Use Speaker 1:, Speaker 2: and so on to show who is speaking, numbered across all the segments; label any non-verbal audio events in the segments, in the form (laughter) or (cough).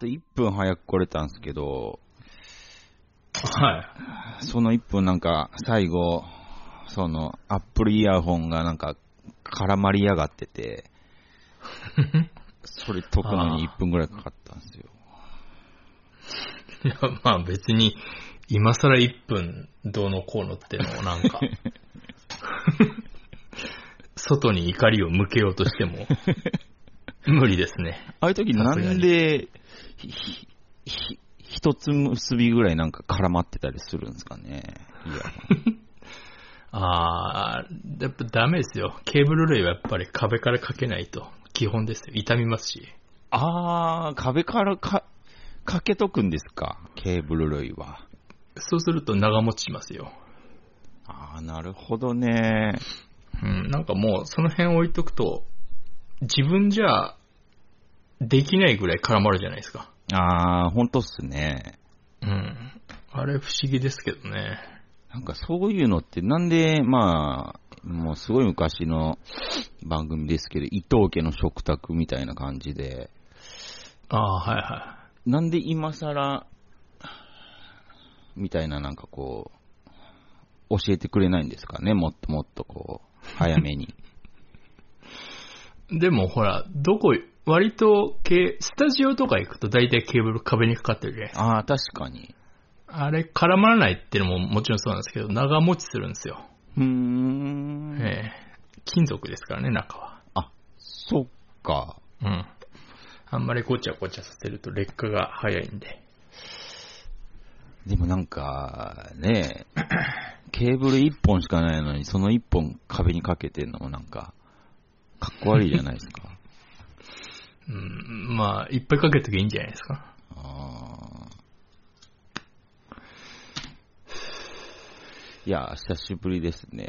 Speaker 1: と1分早く来れたんですけど、
Speaker 2: はい。
Speaker 1: その1分なんか、最後、その、アップルイヤホンがなんか、絡まりやがってて、(laughs) それ解くのに1分ぐらいかかったんですよ。
Speaker 2: いや、まあ別に、今更1分どうのこうのってのをなんか、(laughs) 外に怒りを向けようとしても、無理ですね。
Speaker 1: ああいう時なんで、ひひひ一つ結びぐらいなんか絡まってたりするんですかね。いや。(laughs)
Speaker 2: あー、やっぱダメですよ。ケーブル類はやっぱり壁からかけないと基本ですよ。痛みますし。
Speaker 1: あー、壁からか、かけとくんですか？ケーブル類は。
Speaker 2: そうすると長持ちしますよ。
Speaker 1: あー、なるほどね。
Speaker 2: うん、なんかもうその辺置いとくと、自分じゃできないぐらい絡まるじゃないですか。
Speaker 1: あー、ほんとっすね。
Speaker 2: うん。あれ不思議ですけどね。
Speaker 1: なんかそういうのってなんで、まあ、もうすごい昔の番組ですけど、伊藤家の食卓みたいな感じで、
Speaker 2: ああ、はいは
Speaker 1: なんで今更、みたいななんかこう、教えてくれないんですかね、もっともっとこう、早めに。
Speaker 2: い。でもほら、どこ、割とケスタジオとか行くと大体ケーブル壁にかかってるじゃないですか。
Speaker 1: ああ、確かに。
Speaker 2: あれ絡まらないっていうのももちろんそうなんですけど、長持ちするんですよ。
Speaker 1: うーん。
Speaker 2: ええ金属ですからね、中は。
Speaker 1: あ、そっか。
Speaker 2: うん。あんまりごちゃごちゃさせると劣化が早いんで。
Speaker 1: でもなんか、ね (clears throat) ケーブル一本しかないのに、その一本壁にかけてんのもなんか、かっこ悪いじゃないですか。
Speaker 2: うん、まあ、いっぱいかけときゃいいんじゃないですか。
Speaker 1: あーいや、久しぶりですね。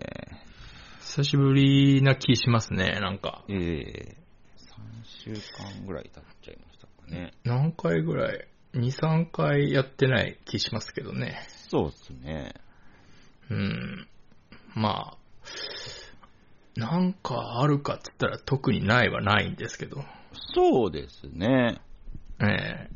Speaker 2: 久しぶりな気しますね、なんか。
Speaker 1: ええ3週間ぐらい経っちゃいましたかね。
Speaker 2: 何回ぐらい ?2、3回やってない気しますけどね。
Speaker 1: そうっすね。
Speaker 2: うん。まあ、なんかあるかって言ったら特にないはないんですけど。
Speaker 1: そうですね。
Speaker 2: ええ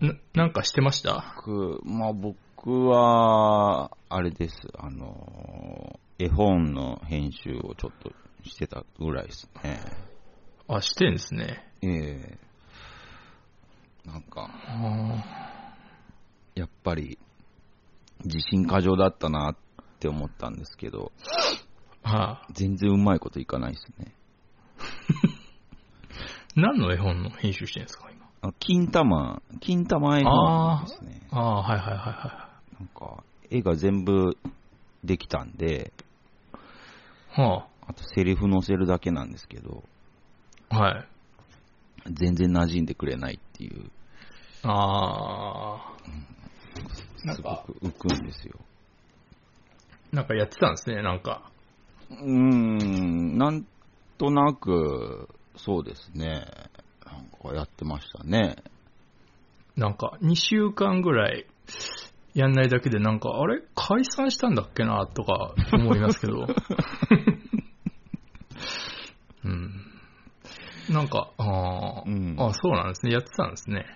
Speaker 2: ななんかしてました？
Speaker 1: 僕、まあ僕は、あれです、あの、絵本の編集をちょっとしてたぐらいですね。
Speaker 2: あ、してんですね。
Speaker 1: ええなんか、
Speaker 2: あ
Speaker 1: やっぱり、自信過剰だったなって思ったんですけど、
Speaker 2: はあ、
Speaker 1: 全然うまいこといかないですね。(laughs)
Speaker 2: 何の絵本の編集してるんですか、今？
Speaker 1: あ金玉、金玉絵本ですね。
Speaker 2: ああ、はいはいはいは
Speaker 1: なんか、絵が全部できたんで、
Speaker 2: い。は
Speaker 1: あとセリフ載せるだけなんですけど、
Speaker 2: あ、はい。
Speaker 1: 全然馴染んでくれないっていう、
Speaker 2: ああ、なん
Speaker 1: すご
Speaker 2: か、
Speaker 1: く浮くんですよ。
Speaker 2: なんかやってたんですね、なんか。
Speaker 1: うーん、なんとなく、そうですね。なんかやってましたね。
Speaker 2: なんか、2週間ぐらいやんないだけで、なんか、あれ解散したんだっけなとか思いますけど。(laughs) うん。なんか、あー、
Speaker 1: うん
Speaker 2: あ、そうなんですね。やってたんですね。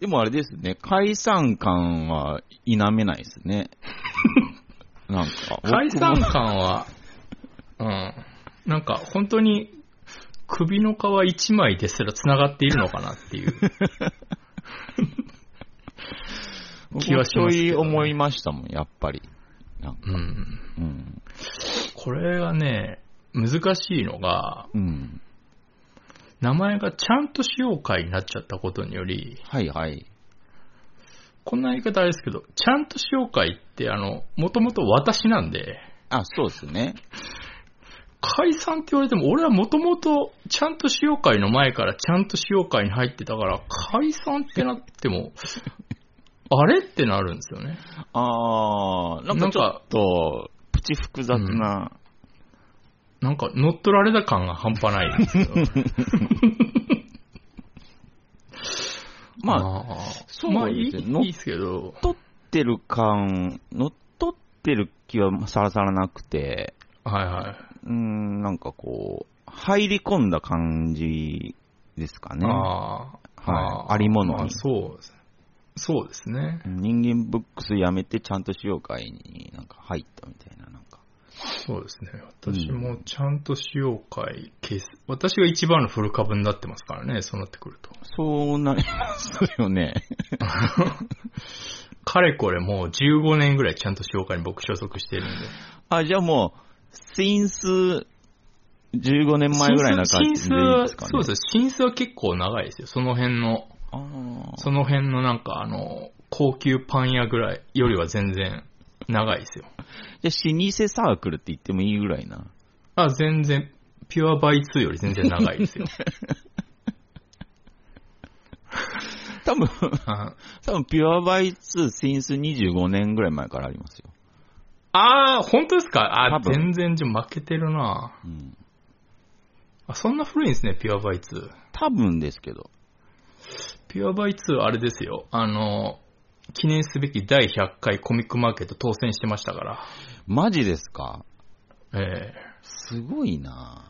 Speaker 1: でもあれですね、解散感は否めないですね。(laughs) なんか。
Speaker 2: 解散感は、うん。なんか、本当に、首の皮一枚ですら繋がっているのかなっていう。(laughs) 気はしますね
Speaker 1: そう思いましたもん、やっぱり。なんか
Speaker 2: うん。
Speaker 1: うん。
Speaker 2: これがね、難しいのが、
Speaker 1: うん。
Speaker 2: 名前がちゃんと使用会になっちゃったことにより、
Speaker 1: はいはい。
Speaker 2: こんな言い方あれですけど、ちゃんと使用会って、あの、もともと私なんで、
Speaker 1: あ、そうですね。
Speaker 2: 解散って言われても、俺はもともとちゃんと使用会の前からちゃんと使用会に入ってたから、解散ってなっても、(laughs) あれってなるんですよね。
Speaker 1: あー、なんかちょっと、プチ複雑な、
Speaker 2: なんか乗っ取られた感が半端ないんですけど。(laughs)
Speaker 1: まあ、
Speaker 2: あー
Speaker 1: そう
Speaker 2: まあいい
Speaker 1: ですね
Speaker 2: いいですけど、
Speaker 1: 取ってる感、乗っ取ってる気はさらさらなくて、
Speaker 2: はいはい。
Speaker 1: うーん、なんかこう、入り込んだ感じですかね。
Speaker 2: ああ、
Speaker 1: はい。ありもの
Speaker 2: あ
Speaker 1: に。
Speaker 2: そうです。そうですね。
Speaker 1: 人間ブックスやめてちゃんと使用会になんか入ったみたいな、なんか。
Speaker 2: そうですね。私もちゃんと使用会消す。私が一番のフル株になってますからね、そうなってくると。
Speaker 1: そうなりますよね。(laughs)
Speaker 2: かれこれもう15年ぐらいちゃんと使用会に僕所属してるんで。
Speaker 1: あ、じゃあもう、since 15年前ぐらいな感じでいいですかね。
Speaker 2: そうです。新数は結構長いですよ。その辺の、その辺のなんかあの、高級パン屋ぐらいよりは全然長いですよ。
Speaker 1: じゃあ、老舗サークルって言ってもいいぐらいな。
Speaker 2: あ、全然、ピュアバイ2より全然長いですよ。
Speaker 1: 多分、
Speaker 2: あ
Speaker 1: 多分、ピュアバイツ since 25年ぐらい前からありますよ。
Speaker 2: あー、本当ですか？あ全然じゃ負けてるな
Speaker 1: うん。
Speaker 2: あ、そんな古いんですね、ピュアバイ2。
Speaker 1: 多分ですけど。
Speaker 2: ピュアバイ2あれですよ。あの、記念すべき第100回コミックマーケット当選してましたから。
Speaker 1: マジですか？
Speaker 2: ええ
Speaker 1: すごいな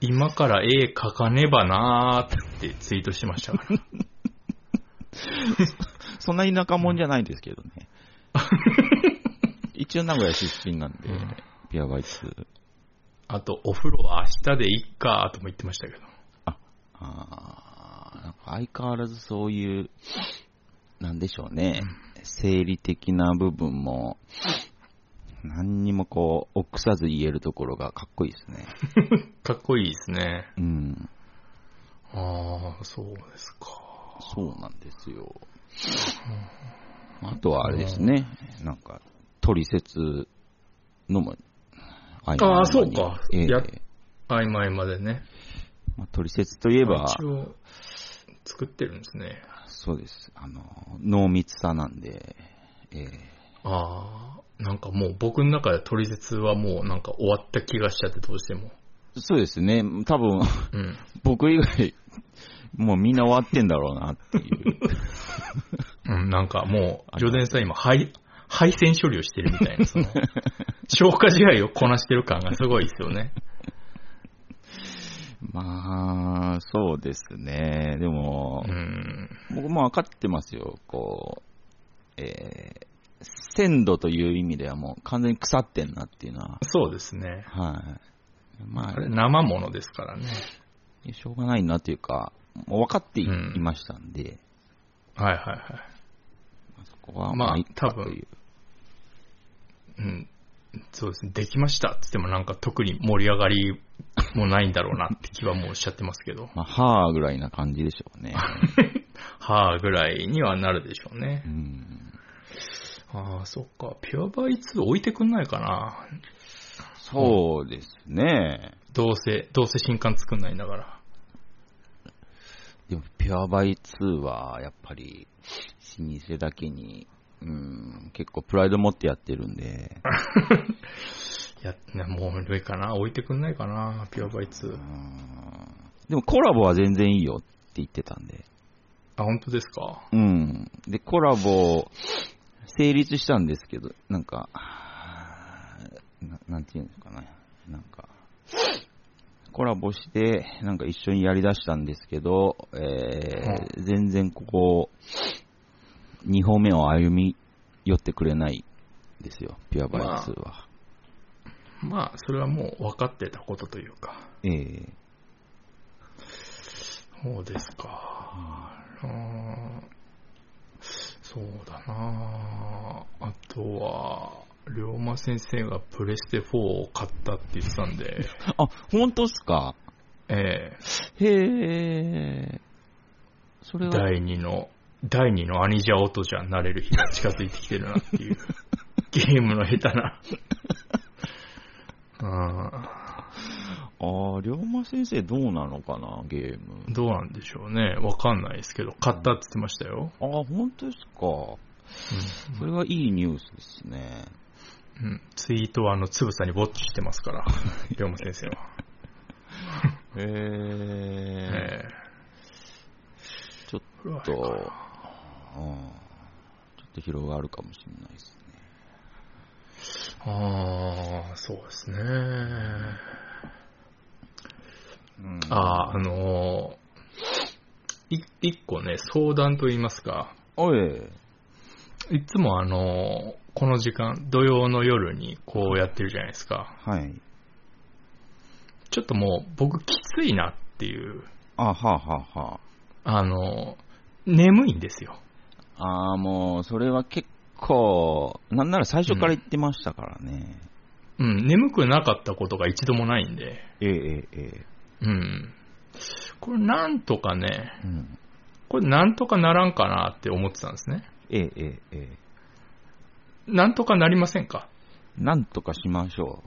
Speaker 2: 今から絵描かねばなーってツイートしてましたから。(laughs)
Speaker 1: そんな田舎者じゃないですけどね。(laughs) 一応名古屋出身なんで、
Speaker 2: うん
Speaker 1: ピュアバイツ。
Speaker 2: あと、お風呂は明日でいっかーとも言ってましたけど。
Speaker 1: あーなんか相変わらずそういう、なんでしょうね、生理的な部分も、何にもこう、臆さず言えるところがかっこいいですね。(laughs)
Speaker 2: かっこいいですね。
Speaker 1: うん。
Speaker 2: ああ、そうですか。
Speaker 1: そうなんですよ。あとはあれですね、なんか、取説のも、あ
Speaker 2: あーそうか
Speaker 1: ええ
Speaker 2: や曖昧までね。
Speaker 1: まあ、取説といえば、
Speaker 2: 一応、作ってるんですね。
Speaker 1: そうです。あの、濃密さなんで、ええ
Speaker 2: ああ、なんかもう僕の中で取説はもうなんか終わった気がしちゃってどうしても。
Speaker 1: そうですね。多分、
Speaker 2: うん。
Speaker 1: 僕以外、もうみんな終わってんだろうなっていう。
Speaker 2: うん、なんかもう、ジョデンさん今、配、配線処理をしてるみたいな、その、(laughs) 消化試合をこなしてる感がすごいですよね。(laughs)
Speaker 1: まあ、そうですね。でも
Speaker 2: う、ん。
Speaker 1: 僕も分かってますよ。こう、えー、鮮度という意味ではもう完全に腐ってんなっていうのは、
Speaker 2: そうですね。
Speaker 1: はい。ま
Speaker 2: あれ、生ものですからね。
Speaker 1: あ、しょうがないなっていうか、もう分かってい,、
Speaker 2: うん
Speaker 1: ましたんで、
Speaker 2: はいはいはい。
Speaker 1: そこは
Speaker 2: まあ多分
Speaker 1: う。
Speaker 2: うん。そうですね。できましたって言ってもなんか特に盛り上がりもないんだろうなって気はもうおっしゃってますけど。(laughs)
Speaker 1: まあ、はーぐらいな感じでしょうね。(laughs)
Speaker 2: はぁぐらいにはなるでしょうね
Speaker 1: う。ん。
Speaker 2: ああ、そっか。ピュアバイ2置いてくんないかな。
Speaker 1: そうですね。
Speaker 2: どうせ、どうせ新刊作んないんだから。
Speaker 1: でも、ピュアバイ2は、やっぱり、老舗だけに、うん、結構プライド持ってやってるんで、
Speaker 2: い (laughs) や、ねもう無理かな。置いてくんないかな。ピュアバイ
Speaker 1: う
Speaker 2: 2。
Speaker 1: んでもコラボは全然いいよって言ってたんで、
Speaker 2: あ、本当ですか？
Speaker 1: うん。で、コラボ、成立したんですけど、なんか、ななんていうんですかね、なんか、コラボして、なんか一緒にやり出したんですけど、えー全然ここ、2歩目を歩み寄ってくれないですよ、ピュアバイ2は。
Speaker 2: まあ、それはもう分かってたことというか。
Speaker 1: ええ
Speaker 2: そうですか。うーんそうだなあとは、龍馬先生がプレステ4を買ったって言ってたんで、(laughs)
Speaker 1: あ、本当っすか？
Speaker 2: え
Speaker 1: へえ。それ
Speaker 2: え
Speaker 1: は、
Speaker 2: 第二の、第二のアニジャオトじゃなれる日が近づいてきてるなっていう、ゲームの下手な。(laughs)
Speaker 1: ああ、龍馬先生どうなのかな、ゲーム
Speaker 2: う。んどうなんでしょうね。わかんないですけど、買ったって言ってましたよ。
Speaker 1: ああ、本当ですか。それはいいニュースですね。
Speaker 2: うんうんツイートはあの、つぶさにウォッチしてますから、(laughs) 龍馬先生は。
Speaker 1: へえ。
Speaker 2: え
Speaker 1: ちょっと、うんちょっと広がるかもしれないですね。
Speaker 2: ああ、そうですね。
Speaker 1: うん
Speaker 2: ああ、あのーい一個ね、相談と言いますか、
Speaker 1: おい。
Speaker 2: いつもあの、この時間、土曜の夜にこうやってるじゃないですか。
Speaker 1: はい。
Speaker 2: ちょっともう僕きついなっていう、
Speaker 1: あ、はあ、はあ、は
Speaker 2: あの、眠いんですよ。
Speaker 1: あ。ああ、もう、それは結構、なんなら最初から言ってましたからね。
Speaker 2: うん、眠くなかったことが一度もないんで、
Speaker 1: ええ、ええ、ええ。
Speaker 2: うん。これなんとかね、
Speaker 1: うん。
Speaker 2: これなんとかならんかなって思ってたんですね。
Speaker 1: ええ、ええ、ええ。
Speaker 2: なんとかなりませんか？
Speaker 1: なんとかしましょ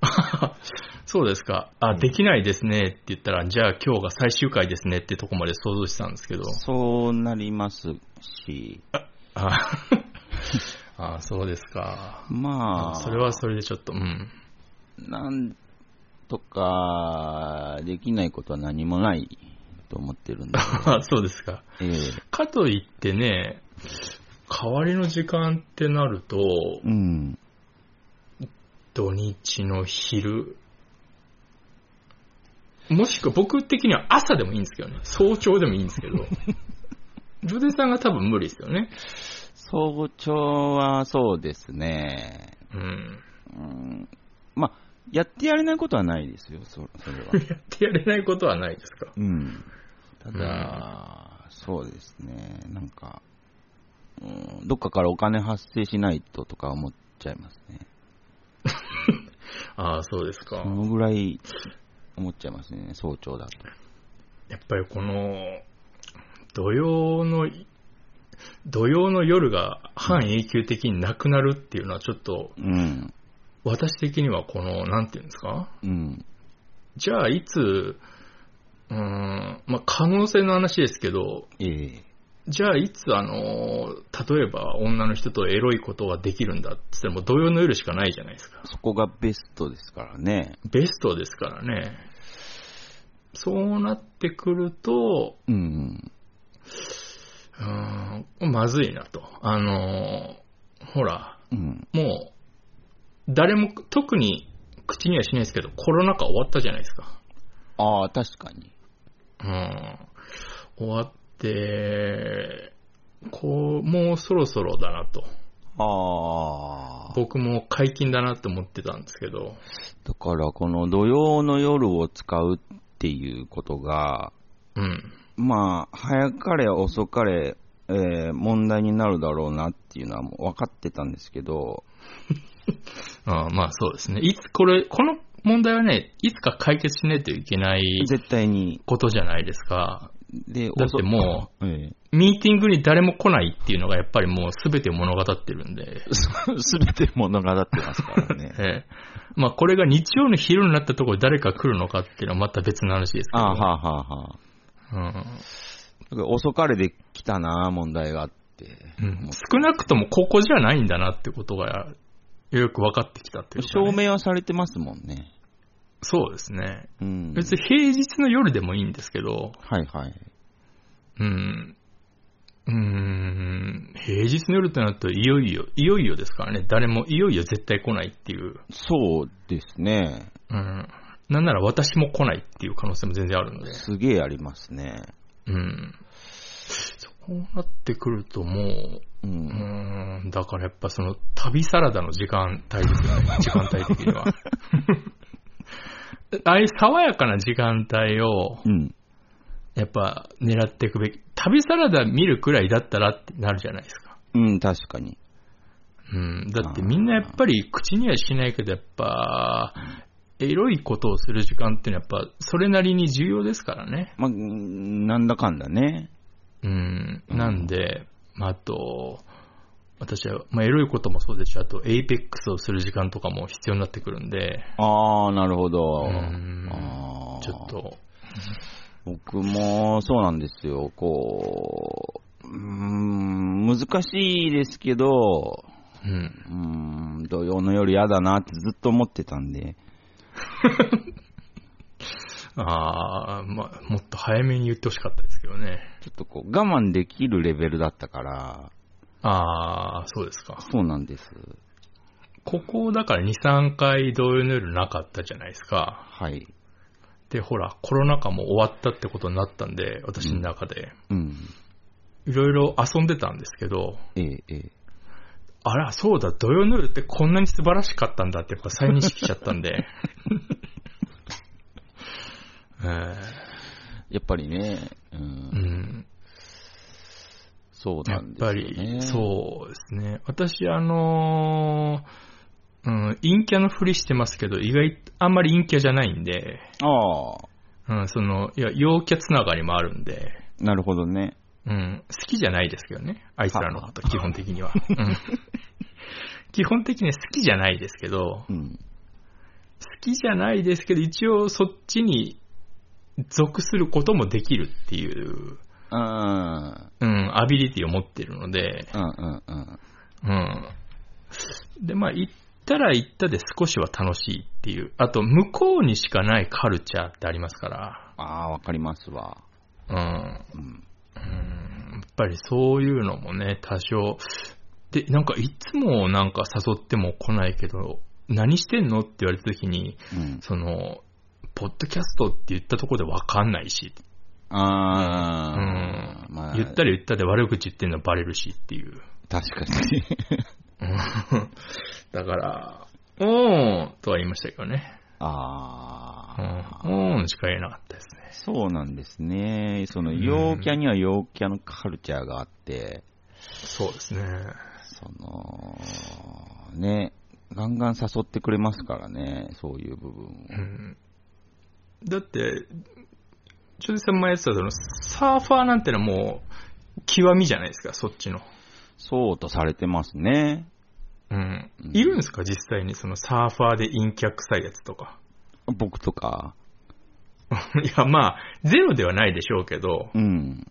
Speaker 1: (laughs)
Speaker 2: そうですか。あ、
Speaker 1: うん
Speaker 2: できないですねって言ったら、じゃあ今日が最終回ですねってとこまで想像してたんですけど
Speaker 1: う。。そうなりますし、
Speaker 2: あ (laughs) あ、そうですか。
Speaker 1: まあ、
Speaker 2: それはそれでちょっと、うん。
Speaker 1: なんとかできないことは何もないと思ってるんで、
Speaker 2: あ (laughs) そうですか。
Speaker 1: ええ
Speaker 2: かといってね、代わりの時間ってなると、
Speaker 1: うん。
Speaker 2: 土日の昼、もしくは僕的には朝でもいいんですけどね。早朝でもいいんですけど。ジョゼさんが多分無理ですよね。
Speaker 1: 早朝はそうですね。
Speaker 2: うん。
Speaker 1: うん、まあ、やってやれないことはないですよ、そそれは。(laughs)
Speaker 2: やってやれないことはないですか。
Speaker 1: うん。ただ、そうですね、なんか、うん、どっかからお金発生しないととか思っちゃいますね。(laughs)
Speaker 2: ああ、そうですか
Speaker 1: そ。のぐらい思っちゃいますね、早朝だと。
Speaker 2: やっぱりこの、土曜の、土曜の夜が半永久的になくなるっていうのはちょっと、
Speaker 1: うん。
Speaker 2: 私的にはこの、なんていうんですか？
Speaker 1: うん。
Speaker 2: じゃあいつ、うーん、まあ、可能性の話ですけど、
Speaker 1: ええ
Speaker 2: じゃあいつあの、例えば女の人とエロいことができるんだって言ったらもう土曜の夜しかないじゃないですか。
Speaker 1: そこがベストですからね。
Speaker 2: ベストですからね。そうなってくると、
Speaker 1: うん。
Speaker 2: うーん、まずいなと。あの、ほら、
Speaker 1: うん。
Speaker 2: もう、誰も特に口にはしないですけど、コロナ禍終わったじゃないですか。
Speaker 1: ああ、確かに。
Speaker 2: うん。終わって、こう、もうそろそろだなと。
Speaker 1: ああ。
Speaker 2: 僕も解禁だなって思ってたんですけど、
Speaker 1: だから、この土曜の夜を使うっていうことが、
Speaker 2: うん。
Speaker 1: まあ、早かれ遅かれ、えー問題になるだろうなっていうのはもう分かってたんですけど、(laughs)
Speaker 2: ああまあそうですね。いつ、これ、この問題はね、いつか解決しないといけない
Speaker 1: 絶対に。
Speaker 2: ことじゃないですか。
Speaker 1: で、
Speaker 2: だっても
Speaker 1: う、え
Speaker 2: ミーティングに誰も来ないっていうのがやっぱりもう全て物語ってるんで。(laughs)
Speaker 1: すべて物語ってますからね。(laughs)
Speaker 2: ええ。まあこれが日曜の昼になったところで誰か来るのかっていうのはまた別の話ですけど。
Speaker 1: ああ、はあ、はあ、はあ。
Speaker 2: うん
Speaker 1: 遅かれで来たな、問題があって。
Speaker 2: うん少なくともここじゃないんだなってことがよく分かってきたっていうか、
Speaker 1: 証
Speaker 2: ね。
Speaker 1: 明はされてますもんね。
Speaker 2: そうですね。
Speaker 1: うん。
Speaker 2: 別に平日の夜でもいいんですけど、
Speaker 1: はいはい。
Speaker 2: うん。うーん、平日の夜ってなるといよいよ、いよいよですからね。誰もいよいよ絶対来ないっていう。
Speaker 1: そうですね。
Speaker 2: うん。なんなら私も来ないっていう可能性も全然あるので。
Speaker 1: すげえありますね。
Speaker 2: うん。そうなってくるともう、
Speaker 1: う。
Speaker 2: うんーん、だからやっぱその旅サラダの時間帯ですよね。時間帯的には。(laughs) ああいう爽やかな時間帯を、
Speaker 1: うん。
Speaker 2: やっぱ狙っていくべき。旅サラダ見るくらいだったらってなるじゃないですか。
Speaker 1: うん、確かに。
Speaker 2: うん。だってみんなやっぱり口にはしないけど、やっぱ、エロいことをする時間っていうのはやっぱそれなりに重要ですからね。
Speaker 1: まあ、うんなんだかんだね。
Speaker 2: うん。なんで、まあ、あと、私は、まあ、エロいこともそうですし、あと、エイペックスをする時間とかも必要になってくるんで、
Speaker 1: ああ、なるほど。
Speaker 2: うん
Speaker 1: あー
Speaker 2: ちょっと、
Speaker 1: 僕もそうなんですよ。こう、うーん、難しいですけど、
Speaker 2: うん。
Speaker 1: うーん、土曜の夜嫌だなってずっと思ってたんで、(laughs)
Speaker 2: ああ、まあ、もっと早めに言ってほしかったですけどね。
Speaker 1: ちょっとこう我慢できるレベルだったから、
Speaker 2: ああ、そうですか。
Speaker 1: そうなんです。
Speaker 2: ここ、だから2、3回同様の夜なかったじゃないですか。
Speaker 1: はい。
Speaker 2: で、ほら、コロナ禍も終わったってことになったんで、私の中で。
Speaker 1: うん。
Speaker 2: いろいろ遊んでたんですけど、
Speaker 1: ええ、ええ。
Speaker 2: あら、そうだ、土曜の夜ってこんなに素晴らしかったんだってやっぱ再認識しちゃったんで。(laughs) え
Speaker 1: やっぱりね、う。
Speaker 2: ーうんん、
Speaker 1: そう
Speaker 2: やっ
Speaker 1: なんですよ
Speaker 2: ぱり、
Speaker 1: ね。
Speaker 2: そうですね。私、あのーうん、陰キャのふりしてますけど、意外、あんまり陰キャじゃないんで、
Speaker 1: ああ、
Speaker 2: うん、その、いや、陽キャつながりもあるんで、
Speaker 1: なるほどね。
Speaker 2: うん、好きじゃないですけどね、あいつらのこと、基本的には。うん (laughs) 基本的には好きじゃないですけど、
Speaker 1: うん。
Speaker 2: 好きじゃないですけど、一応そっちに属することもできるっていう、
Speaker 1: うん。うん、
Speaker 2: うん、アビリティを持ってるので、
Speaker 1: うん、うん。
Speaker 2: うん。で、まあ、行ったら行ったで少しは楽しいっていう。あと、向こうにしかないカルチャーってありますから、
Speaker 1: ああ、わかりますわ。
Speaker 2: うん。
Speaker 1: うん。
Speaker 2: うんやっぱりそういうのもね、多少。で、なんかいつもなんか誘っても来ないけど、何してんのって言われた時に、
Speaker 1: うん。
Speaker 2: その、ポッドキャストって言ったところでわかんないし、
Speaker 1: あ
Speaker 2: う
Speaker 1: あ、
Speaker 2: ん。
Speaker 1: まあ、
Speaker 2: 言ったら言ったで悪口言ってんのバレるしっていう。
Speaker 1: 確かに。
Speaker 2: うんだから、おーんとは言いましたけどね。
Speaker 1: あ
Speaker 2: う
Speaker 1: あ、
Speaker 2: ん、おーんしか言えなかったですね。
Speaker 1: そうなんですね。その、
Speaker 2: うん
Speaker 1: 陽キャには陽キャのカルチャーがあって、
Speaker 2: そうですね。
Speaker 1: その、ね、ガンガン誘ってくれますからね、そういう部分を。
Speaker 2: うん。だって、ちょうさん前やってたその、サーファーなんてのはもう、極みじゃないですか、そっちの。
Speaker 1: そうとされてますね。
Speaker 2: うん
Speaker 1: うん。
Speaker 2: いるんですか、実際に、そのサーファーで陰キャ臭いやつとか。
Speaker 1: 僕とか。(laughs)
Speaker 2: いや、まあ、ゼロではないでしょうけど、
Speaker 1: うん。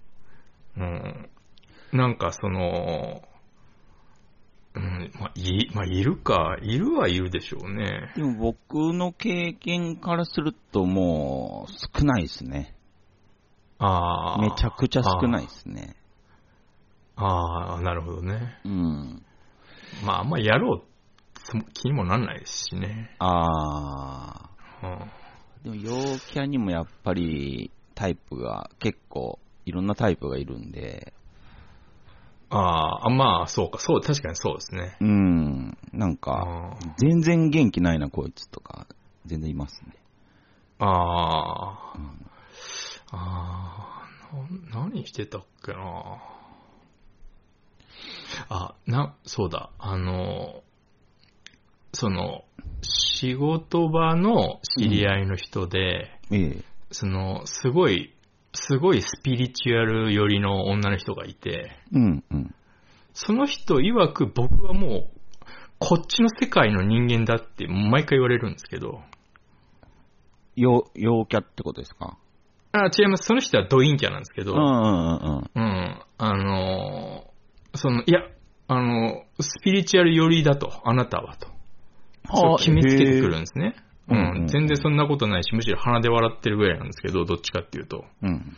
Speaker 2: うん。なんかその、うん、まあ、い、まあ、いるか、いるはいるでしょうね。
Speaker 1: でも僕の経験からするともう少ないですね。
Speaker 2: ああ。
Speaker 1: めちゃくちゃ少ないですね。
Speaker 2: ああ、なるほどね。
Speaker 1: うん。
Speaker 2: まあ、あんまやろうそ気にもなんないですしね。
Speaker 1: あ
Speaker 2: うん。
Speaker 1: あ。でも陽キャにもやっぱりタイプが結構いろんなタイプがいるんで、
Speaker 2: ああ、まあ、そうか、そう、確かにそうですね。
Speaker 1: うん。なんか、
Speaker 2: あ
Speaker 1: 全然元気ないなこいつとか、全然いますね。
Speaker 2: あー、
Speaker 1: うん
Speaker 2: あーな何してたっけな。あ、な、そうだ、あの、その、仕事場の知り合いの人で、
Speaker 1: ええ。
Speaker 2: その、すごい、すごいスピリチュアル寄りの女の人がいて、
Speaker 1: うん、うん。
Speaker 2: その人曰く僕はもう、こっちの世界の人間だって毎回言われるんですけど、
Speaker 1: 陽、陽キャってことですか？
Speaker 2: あ、違います。その人はドインキャなんですけど、
Speaker 1: うん、うん、うん。
Speaker 2: うん。あのーその、いや、あのースピリチュアル寄りだと、あなたはと。そう決めつけてくるんですね。う
Speaker 1: へーうんうん
Speaker 2: ん。全然そんなことないし、むしろ鼻で笑ってるぐらいなんですけど、どっちかっていうと。
Speaker 1: うん。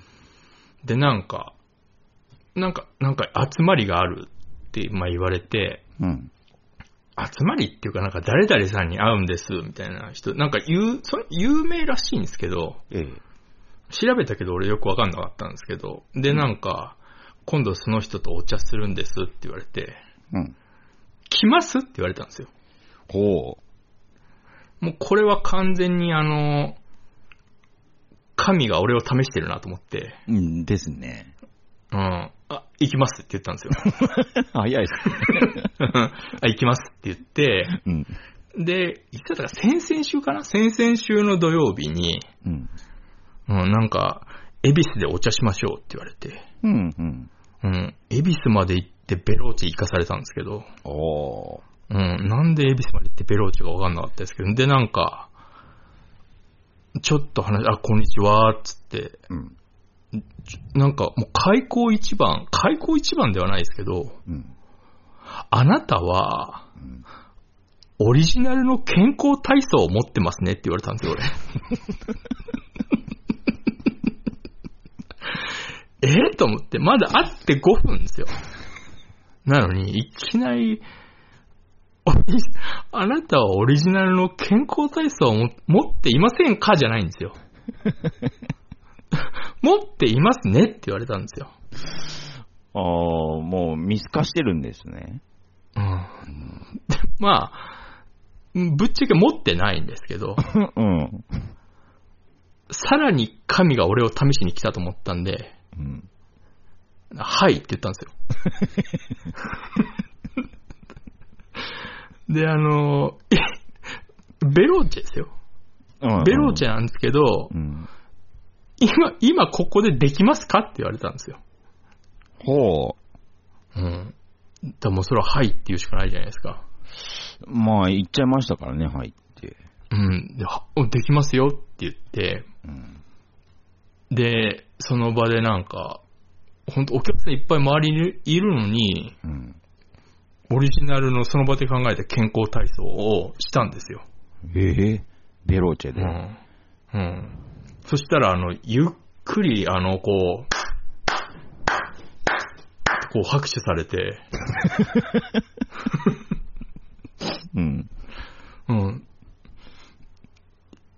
Speaker 2: で、なんか、なんか、なんか集まりがあるって、まあ言われて、
Speaker 1: うん。
Speaker 2: 集まりっていうかなんか誰々さんに会うんです、みたいな人、なんか言う、それ有名らしいんですけど、
Speaker 1: ええ。
Speaker 2: 調べたけど俺よくわかんなかったんですけど、で、なんか、今度その人とお茶するんですって言われて、
Speaker 1: うん。
Speaker 2: 来ますって言われたんですよ。
Speaker 1: ほ
Speaker 2: もうこれは完全にあの、神が俺を試してるなと思って、
Speaker 1: う。うんですね。
Speaker 2: うん、あ、行きますって言ったんですよ。(laughs)
Speaker 1: 早いですね。(laughs)
Speaker 2: あ、行きますって言って、
Speaker 1: うん。
Speaker 2: で、いつだったか先々週かな？先々週の土曜日に、
Speaker 1: うん。
Speaker 2: うん、なんか、恵比寿でお茶しましょうって言われて、
Speaker 1: うん、うん。
Speaker 2: うん、恵比寿まで行ってベローチ行かされたんですけど、
Speaker 1: おー。
Speaker 2: うん、なんで恵比寿まで行ってベローチがわかんなかったですけど、で、なんか、ちょっと話、あ、こんにちは、つって、
Speaker 1: うん。
Speaker 2: なんかもう開口一番、開口一番ではないですけど、
Speaker 1: うん。
Speaker 2: あなたは、
Speaker 1: うん
Speaker 2: オリジナルの健康体操を持ってますねって言われたんですよ、俺。(laughs) え？と思って、まだ会って5分ですよ。なのに、いきなり、あなたはオリジナルの健康体操をも持っていませんかじゃないんですよ。(laughs) 持っていますねって言われたんですよ。
Speaker 1: ああ、もう見透かしてるんですね。
Speaker 2: うん。でまあ、ぶっちゃけ持ってないんですけど、
Speaker 1: うん。
Speaker 2: さらに神が俺を試しに来たと思ったんで、
Speaker 1: うん。
Speaker 2: はいって言ったんですよ。(laughs) で、あの、ベローチェですよ。
Speaker 1: うん
Speaker 2: ベローチェなんですけど、
Speaker 1: うん。
Speaker 2: 今、今ここでできますか？って言われたんですよ。
Speaker 1: ほ
Speaker 2: うん。だからもうそれははいって言うしかないじゃないですか。
Speaker 1: う。まあ、言っちゃいましたからね、はいって。
Speaker 2: うん。で、はできますよって言って、
Speaker 1: うん。
Speaker 2: で、その場でなんか、本当お客さんいっぱい周りにいるのに、
Speaker 1: うん。
Speaker 2: オリジナルのその場で考えた健康体操をしたんですよ。
Speaker 1: ええベローチェで。
Speaker 2: うん。うん。そしたら、あの、ゆっくり、あの、こう、こう拍手されて、
Speaker 1: うん。
Speaker 2: うん。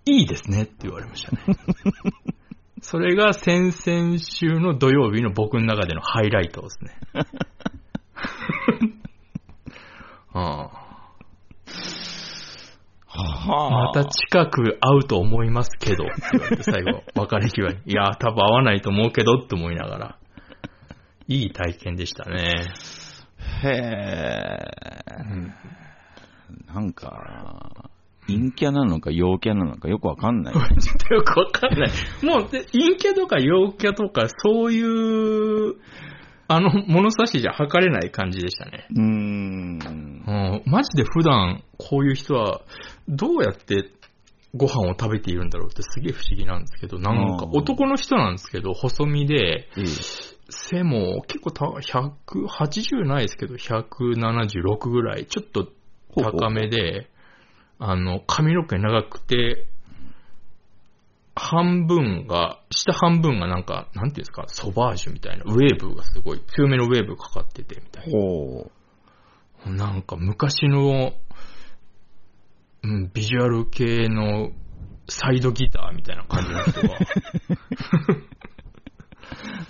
Speaker 2: いいですねって言われましたね。(laughs) それが先々週の土曜日の僕の中でのハイライトですね。(laughs) ああ
Speaker 1: は
Speaker 2: また近く会うと思いますけど、って言われて最後、別れ際に。(laughs) いや、多分会わないと思うけどって思いながら。いい体験でしたね。
Speaker 1: へえ。なんか、陰キャなのか陽キャなのかよくわかんない。
Speaker 2: ちょっとよくわかんない。もう、で陰キャとか陽キャとか、そういう、あの、物差しじゃ測れない感じでしたね。
Speaker 1: うーん。
Speaker 2: うん、マジで普段、こういう人は、どうやってご飯を食べているんだろうってすげえ不思議なんですけど、なんか男の人なんですけど、細身で、
Speaker 1: ええ
Speaker 2: 背も結構た180ないですけど、176ぐらい、ちょっと高めで、あの、髪の毛長くて、半分が、下半分がなんか、なんていうんですか、ソバージュみたいな、ウェーブがすごい、強めのウェーブかかってて、みたい。な。なんか昔の、うん、ビジュアル系のサイドギターみたいな感じの人が、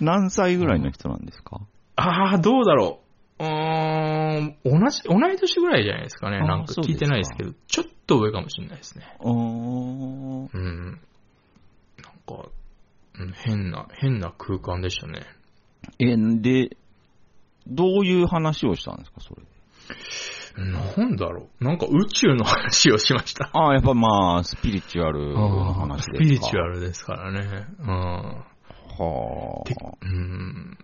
Speaker 2: (laughs)
Speaker 1: 何歳ぐらいの人なんですか？
Speaker 2: ああ、どうだろう。うーん、同じ、同い年ぐらいじゃないですかね。なんか聞いてないですけど、ちょっと上かもしれないですね。
Speaker 1: あー
Speaker 2: うん。なんか、うん、変な、変な空間でしたね。
Speaker 1: え、で、どういう話をしたんですか、それ？
Speaker 2: なんだろう。なんか宇宙の話をしました。
Speaker 1: ああ、やっぱまあ、スピリチュアルの話ですか。
Speaker 2: スピリチュアルですからね。うん。
Speaker 1: は
Speaker 2: て
Speaker 1: あ。
Speaker 2: うん。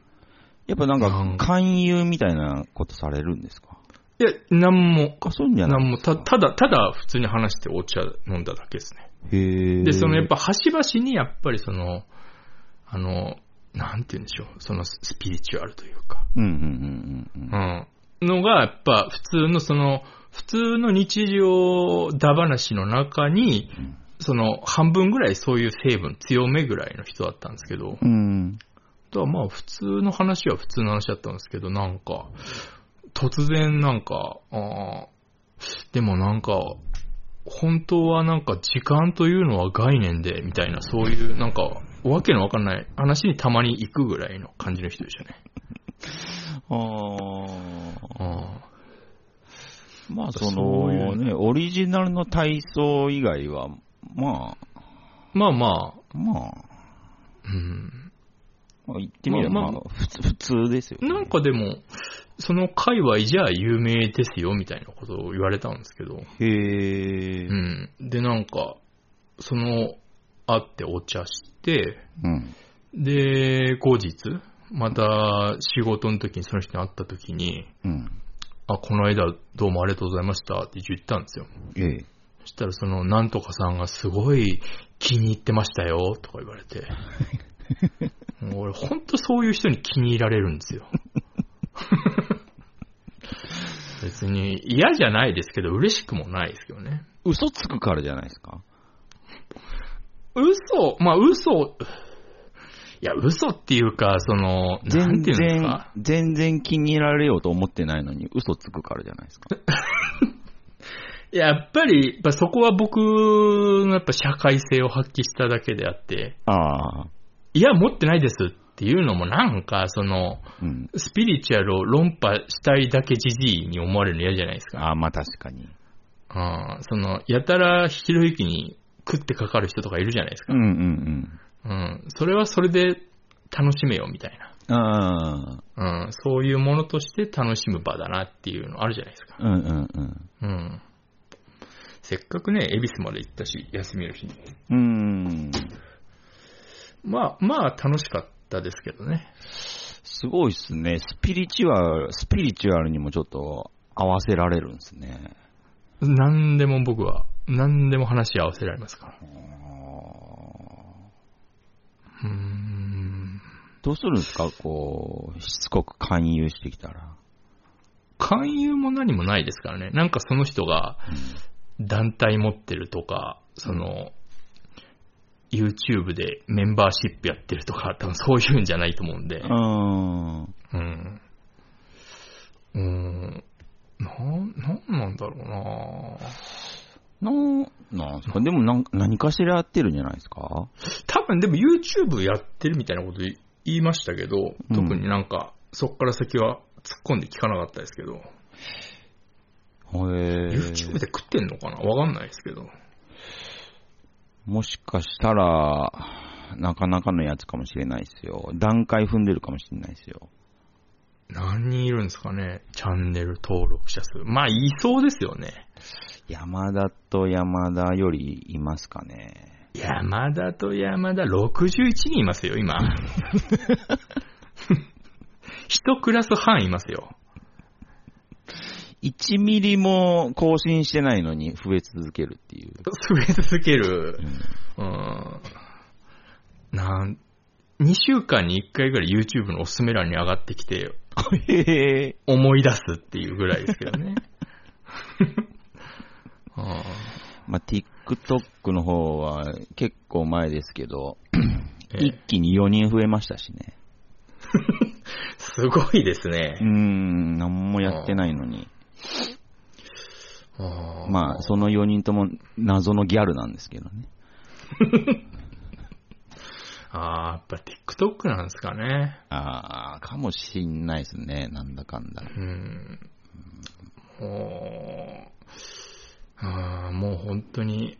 Speaker 1: やっぱなんか、勧誘みたいなことされるんですか？
Speaker 2: いや、なんも、
Speaker 1: あ、そうじゃない
Speaker 2: なんも、た、ただ、ただ普通に話してお茶飲んだだけですね。
Speaker 1: へえ。
Speaker 2: で、そのやっぱ端々にやっぱりその、あの、なんて言うんでしょう、そのスピリチュアルというか、
Speaker 1: うんうんうんうんうん。
Speaker 2: うん。のがやっぱ普通のその、普通の日常だ話の中に、その半分ぐらいそういう成分強めぐらいの人だったんですけど、
Speaker 1: うん。
Speaker 2: とはまあ普通の話は普通の話だったんですけど、なんか、突然なんか、あーでもなんか、本当はなんか時間というのは概念で、みたいな、そういうなんか、わけのわかんない話にたまに行くぐらいの感じの人でしたね。
Speaker 1: ああ。
Speaker 2: あ
Speaker 1: まあ、そのね、オリジナルの体操以外は、まあ、
Speaker 2: まあまあ、
Speaker 1: まあ、
Speaker 2: うん。
Speaker 1: まあ言ってみれば、
Speaker 2: まあま
Speaker 1: まあ、普通、普通ですよ、ね。
Speaker 2: なんかでも、その界隈じゃ有名ですよ、みたいなことを言われたんですけど、
Speaker 1: へえ。
Speaker 2: うん。で、なんか、その、会ってお茶して、
Speaker 1: うん。
Speaker 2: で、後日、また仕事の時にその人に会った時に、
Speaker 1: うん。
Speaker 2: あ、この間どうもありがとうございましたって言ったんですよ。
Speaker 1: ええ。
Speaker 2: そしたらその、なんとかさんがすごい気に入ってましたよ、とか言われて。(laughs) 俺、ほんとそういう人に気に入られるんですよ。(laughs) 別に嫌じゃないですけど、嬉しくもないですけどね。
Speaker 1: 嘘つくからじゃないですか？
Speaker 2: 嘘、まあ嘘、いや、嘘っていうか、その、な
Speaker 1: 全
Speaker 2: んていうんです
Speaker 1: 然
Speaker 2: か。、
Speaker 1: 全然気に入られようと思ってないのに嘘つくからじゃないですか？(laughs)
Speaker 2: やっぱり、やっぱそこは僕のやっぱ社会性を発揮しただけであって、
Speaker 1: ああ。
Speaker 2: いや、持ってないですっていうのもなんか、その、
Speaker 1: うん。
Speaker 2: スピリチュアルを論破したいだけじじいに思われるの嫌じゃないですか。
Speaker 1: ああ、まあ確かに。
Speaker 2: うん、その、やたらひろゆきに食ってかかる人とかいるじゃないですか。
Speaker 1: うんうん
Speaker 2: うん。それはそれで楽しめよみたい
Speaker 1: うん。ああ。
Speaker 2: な。うん。そういうものとして楽しむ場だなっていうのあるじゃないですか。
Speaker 1: うんうんうん。
Speaker 2: うん。せっかくね、恵比寿まで行ったし、休みの日に。
Speaker 1: うーん。
Speaker 2: まあ、まあ楽しかったですけどね。
Speaker 1: すごいっすね。スピリチュアル、スピリチュアルにもちょっと合わせられるんですね。
Speaker 2: 何でも僕は、何でも話し合わせられますから。うーん。
Speaker 1: どうするんですか？こう、しつこく勧誘してきたら。
Speaker 2: 勧誘も何もないですからね。なんかその人が団体持ってるとか、その、YouTube でメンバーシップやってるとか、多分そういうんじゃないと思うんで。
Speaker 1: うーん。
Speaker 2: うん。うーん。なん、なんなんだろうな
Speaker 1: なん、なんですか？でもなん何かしらやってるんじゃないですか？
Speaker 2: 多分でも YouTube やってるみたいなこと言いましたけど、
Speaker 1: うん
Speaker 2: 特になんか、そっから先は突っ込んで聞かなかったですけど、
Speaker 1: へえ。
Speaker 2: YouTube で食ってんのかな？わかんないですけど。
Speaker 1: もしかしたら、なかなかのやつかもしれないですよ。段階踏んでるかもしれないですよ。
Speaker 2: 何人いるんですかね？チャンネル登録者数。まあ、いそうですよね。
Speaker 1: 山田と山田よりいますかね。
Speaker 2: 山田と山田61人いますよ、今。(laughs) 一クラス半いますよ。
Speaker 1: 1ミリも更新してないのに増え続けるっていう。
Speaker 2: 増え続ける
Speaker 1: う。ん
Speaker 2: うん。なん、2週間に1回ぐらい YouTube のおすすめ欄に上がってきて、
Speaker 1: へえ。
Speaker 2: 思い出すっていうぐらいですけどね。あ (laughs) (laughs)
Speaker 1: まあ、TikTok の方は結構前ですけど、
Speaker 2: ーえ
Speaker 1: 一気に4人増えましたしね。(laughs)
Speaker 2: すごいです
Speaker 1: うー
Speaker 2: ね。
Speaker 1: ん、何もやってないのに。まあ、その4人とも謎のギャルなんですけどね。(laughs)
Speaker 2: あーやっぱ TikTok なんですかね。
Speaker 1: ああ、かもしんないですね。なんだかんだ。
Speaker 2: うん。もう、あーもう本当に、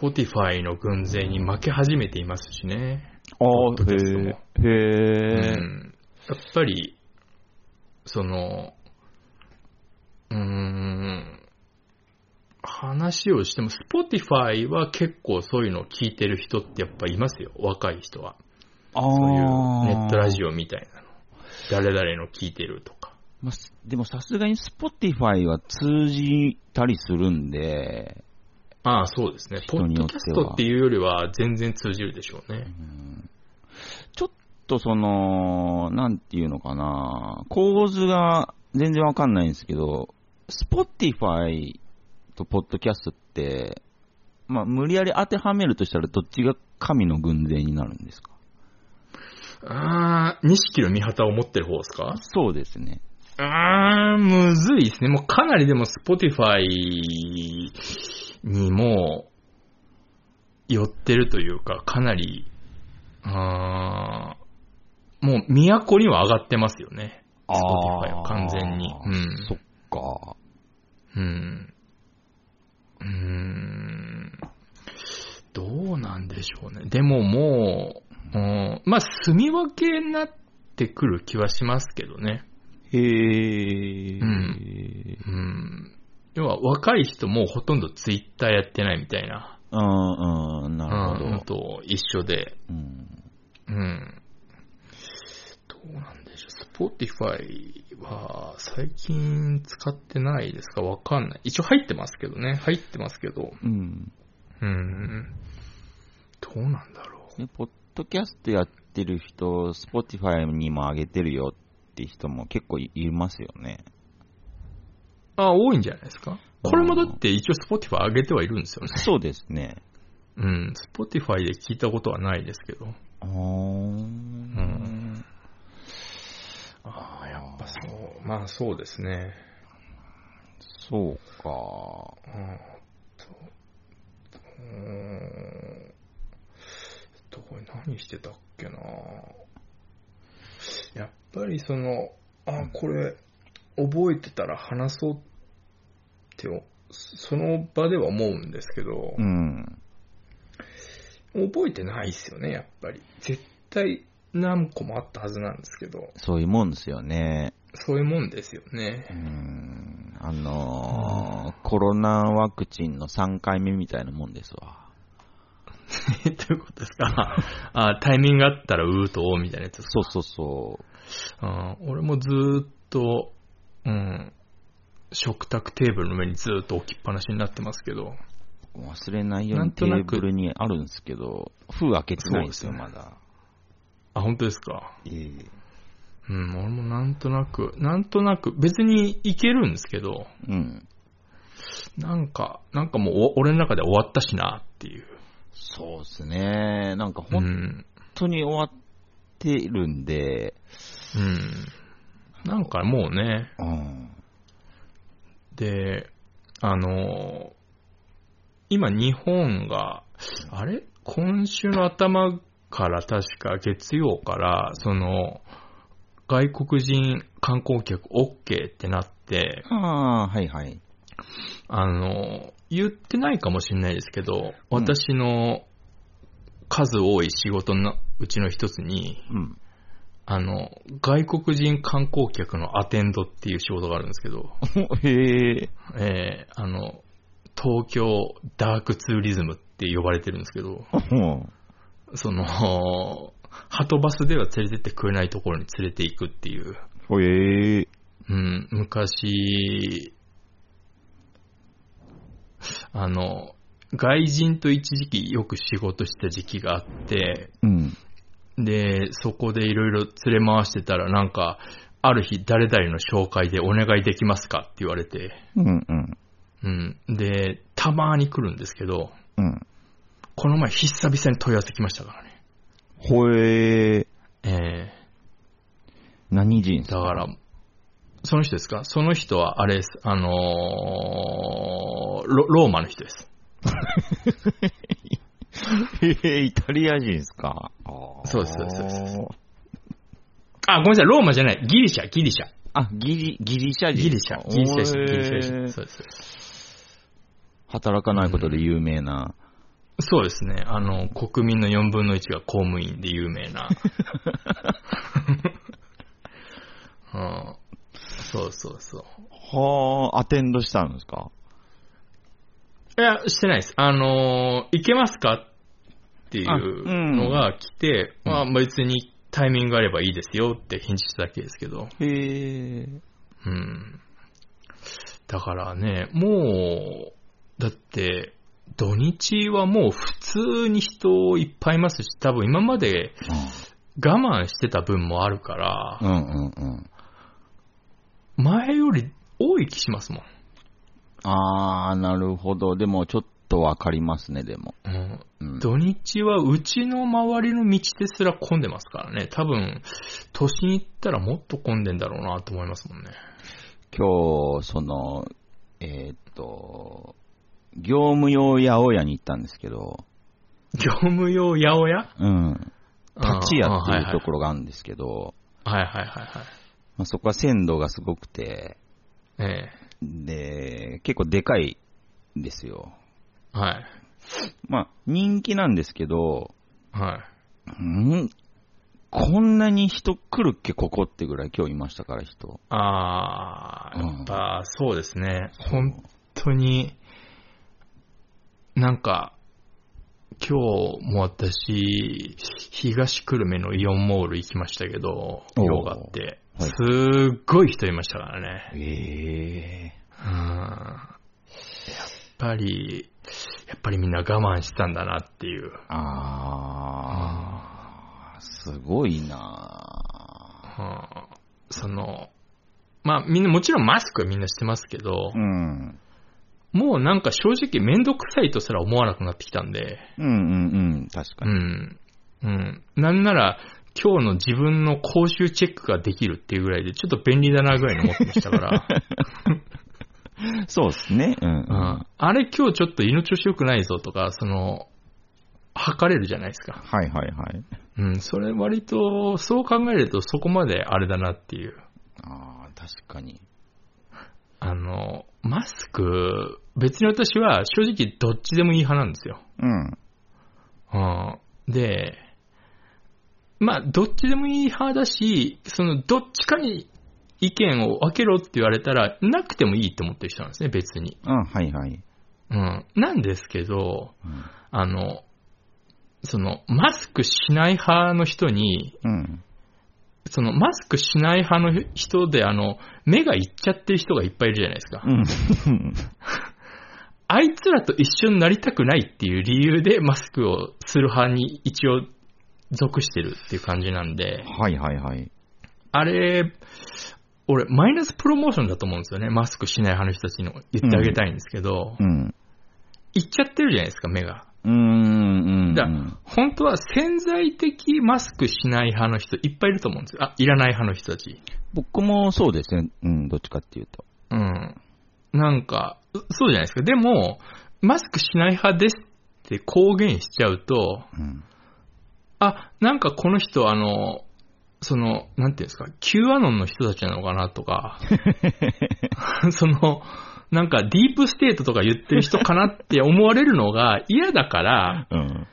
Speaker 2: Spotify の軍勢に負け始めていますしね。
Speaker 1: あ
Speaker 2: ポッドキャストも
Speaker 1: へえ。へえ。
Speaker 2: うんやっぱり、その、うーん、話をしても、Spotify は結構そういうのを聞いてる人ってやっぱいますよ、若い人は。
Speaker 1: ああ。
Speaker 2: そういうネットラジオみたいなの。誰々の聞いてるとか。
Speaker 1: まあ、すでもさすがに Spotify は通じたりするんで、
Speaker 2: ああ、そうですね。ポッドキャストっていうよりは全然通じるでしょうね。
Speaker 1: ちょっとその、なんていうのかな、構図が全然わかんないんですけど、Spotify と Podcast って、まあ、無理やり当てはめるとしたらどっちが神の軍勢になるんですか？
Speaker 2: ああ、錦の御旗を持ってる方ですか？
Speaker 1: そうですね。
Speaker 2: あー、むずいですね。もうかなりでも Spotify にも寄ってるというか、かなり、あーもう都には上がってますよね。Spotify は完全に。うん。
Speaker 1: そっか。
Speaker 2: うん。うーん。どうなんでしょうね。でももう、うん、まあ、住み分けになってくる気はしますけどね。
Speaker 1: へえ。
Speaker 2: うんうん。要は若い人もほとんどツイッターやってないみたいな。
Speaker 1: うん、うん、なるほど。
Speaker 2: うん、と一緒で。
Speaker 1: うん
Speaker 2: うん。どうなん。Spotify は最近使ってないですか？わかんない。一応入ってますけどね。入ってますけど。
Speaker 1: うん。
Speaker 2: うん。どうなんだろ
Speaker 1: でポッドキャストやってる人、Spotify にも上げてるよって人も結構いいますよね。
Speaker 2: う。あ、多いんじゃないですか？これもだって一応 Spotify 上げてはいるんですよね。
Speaker 1: そうですね。
Speaker 2: うん。Spotify で聞いたことはないですけど。
Speaker 1: あーうん
Speaker 2: ああ、やっぱそう。まあそうですね。
Speaker 1: そうか。
Speaker 2: あと、うーん。どこれ何してたっけなやっぱりその、あ、これ、覚えてたら話そうって、その場では思うんですけど、
Speaker 1: うん。
Speaker 2: 覚えてないっすよね、やっぱり。絶対何個もあったはずなんですけど、
Speaker 1: そういうもんですよね。
Speaker 2: そういうもんですよ
Speaker 1: う
Speaker 2: ね。
Speaker 1: ん。あのーコロナワクチンの3回目みたいなもんですわ。(laughs)
Speaker 2: どういうことですか？(laughs) あタイミングがあったらうーとおうみたいなやつですか？
Speaker 1: そうそうそ
Speaker 2: あー俺もずーっと、うん、食卓テーブルの上にずーっと置きっぱなしになってますけど、
Speaker 1: う。忘れないよう
Speaker 2: な
Speaker 1: にテーブルにあるんですけど、封開けてないですよ、ますだ。
Speaker 2: あ、本当ですか？
Speaker 1: ええ
Speaker 2: うん、俺もなんとなく、なんとなく、別にいけるんですけど、
Speaker 1: うん。
Speaker 2: なんか、なんかもうお俺の中で終わったしなっていう。
Speaker 1: そうですね。なんか
Speaker 2: う
Speaker 1: 本
Speaker 2: ん。
Speaker 1: 当に終わってるんで、
Speaker 2: うん。なんかもうね、
Speaker 1: うん。
Speaker 2: で、あの、今日本が、あれ？今週の頭から確か月曜から、その、外国人観光客 OK ってなって、
Speaker 1: ああ、はいはい。
Speaker 2: あの、言ってないかもしれないですけど、
Speaker 1: うん
Speaker 2: 私の数多い仕事のうちの一つに、
Speaker 1: うん。
Speaker 2: あの、外国人観光客のアテンドっていう仕事があるんですけど、(laughs)
Speaker 1: へえ。
Speaker 2: えーあの、東京ダークツーリズムって呼ばれてるんですけど、
Speaker 1: うん
Speaker 2: その、ハトバスでは連れてってくれないところに連れて行くっていう、
Speaker 1: へえ。
Speaker 2: うん、昔、あの、外人と一時期よく仕事した時期があって、
Speaker 1: うん。
Speaker 2: で、そこでいろいろ連れ回してたらなんか、ある日誰々の紹介でお願いできますかって言われて、
Speaker 1: うんうん。
Speaker 2: うん。で、たまに来るんですけど、
Speaker 1: うん。
Speaker 2: この前久々に問い合わせ来ましたからね。
Speaker 1: ほえー。
Speaker 2: え
Speaker 1: 何人
Speaker 2: ー、だから、その人ですか？その人はあれです。あのーロ、ローマの人です。
Speaker 1: へ (laughs) え、イタリア人ですか？
Speaker 2: そうですそうですそうですあ、ごめんなさい、ローマじゃない。ギリシャ、ギリシャ。
Speaker 1: あ、ギリ、ギリシャ人
Speaker 2: ギリシャ、ギリシャです。ギリシャ
Speaker 1: へ
Speaker 2: です。
Speaker 1: ー
Speaker 2: そうですそうです。
Speaker 1: 働かないことで有名な。
Speaker 2: そうですね。あの、国民の4分の1が公務員で有名な。(laughs) うん、そうそうそう。
Speaker 1: はあ、アテンドしたんですか？
Speaker 2: いや、してないです。あのー、いけますかっていうのが来て、
Speaker 1: うん
Speaker 2: まあ別にタイミングがあればいいですよって返事しただけですけど。
Speaker 1: へえ。
Speaker 2: うん。だからね、もう、だって、土日はもう普通に人いっぱいいますし、多分今まで我慢してた分もあるから
Speaker 1: う、んうんうん。
Speaker 2: 前より多い気しますもん。
Speaker 1: あー、なるほど。でも、ちょっとわかりますね、でも。
Speaker 2: うん
Speaker 1: うん。
Speaker 2: 土日はうちの周りの道ですら混んでますからね。多分、都心行ったらもっと混んでんだろうなと思いますもんね。
Speaker 1: 今日、その、えーっと、業務用八百屋に行ったんですけど、
Speaker 2: 業務用八百屋？
Speaker 1: うん。立ち屋っていうとこ
Speaker 2: ろ。
Speaker 1: ろがあるんですけど、
Speaker 2: はいはいはいはい。
Speaker 1: まあ、そこは鮮度がすごくて、
Speaker 2: え
Speaker 1: で、結構でかいんですよ。
Speaker 2: えはい。
Speaker 1: まあ、人気なんですけど、
Speaker 2: はい。
Speaker 1: ん？こんなに人来るっけ、ここってぐらい今日いましたから、人。
Speaker 2: あー、
Speaker 1: うん
Speaker 2: やっぱそうですね。本当に、なんか、今日も私、東久留米のイオンモール行きましたけど、
Speaker 1: おー。
Speaker 2: 用があって、
Speaker 1: はい。
Speaker 2: すっごい人いましたからね。
Speaker 1: ええ
Speaker 2: うん。やっぱり、やっぱりみんな我慢してたんだなっていう。
Speaker 1: あー、すごいな。
Speaker 2: うん。その、まあみんな、もちろんマスクはみんなしてますけど
Speaker 1: う、ん。
Speaker 2: もうなんか正直めんどくさいとすら思わなくなってきたんで、
Speaker 1: うんうんうん、確か
Speaker 2: う
Speaker 1: に。
Speaker 2: ん。うん。なんなら、今日の自分の口臭チェックができるっていうぐらいで、ちょっと便利だなぐらいに思ってましたから。(laughs)
Speaker 1: そうですね。うん。
Speaker 2: うん。あれ今日ちょっと犬調子良くないぞとか、その、測れるじゃないですか。
Speaker 1: はいはいはい。
Speaker 2: うん、それ割と、そう考えるとそこまであれだなっていう。
Speaker 1: ああ、確かに。
Speaker 2: あの、マスク、別に私は正直どっちでもいい派なんですよ。
Speaker 1: うん。
Speaker 2: うん。で、まあ、どっちでもいい派だし、その、どっちかに意見を分けろって言われたら、なくてもいいと思ってる人なんですね、別に。
Speaker 1: うん、はいはい。
Speaker 2: うん。なんですけど、
Speaker 1: うん。
Speaker 2: あの、その、マスクしない派の人に、
Speaker 1: うん。
Speaker 2: その、マスクしない派の人で、あの、目がいっちゃってる人がいっぱいいるじゃないですか。
Speaker 1: うん。(laughs)
Speaker 2: あいつらと一緒になりたくないっていう理由でマスクをする派に一応属してるっていう感じなんで、
Speaker 1: はいはいはい。
Speaker 2: あれ、俺、マイナスプロモーションだと思うんですよね。マスクしない派の人たちにも言ってあげたいんですけど、
Speaker 1: うん。
Speaker 2: いっちゃってるじゃないですか、目が。
Speaker 1: うーん。うん。
Speaker 2: だ本当は潜在的マスクしない派の人いっぱいいると思うんですよ。あ、いらない派の人たち。
Speaker 1: 僕もそうですね。うん、どっちかっていうと。
Speaker 2: うん。なんか、うそうじゃないですか。でも、マスクしない派ですって公言しちゃうと、
Speaker 1: うん。
Speaker 2: あ、なんかこの人、あの、その、なんていうんですか、Q アノンの人たちなのかなとか、(laughs) その、なんかディープステートとか言ってる人かなって思われるのが (laughs) 嫌だから、
Speaker 1: うん。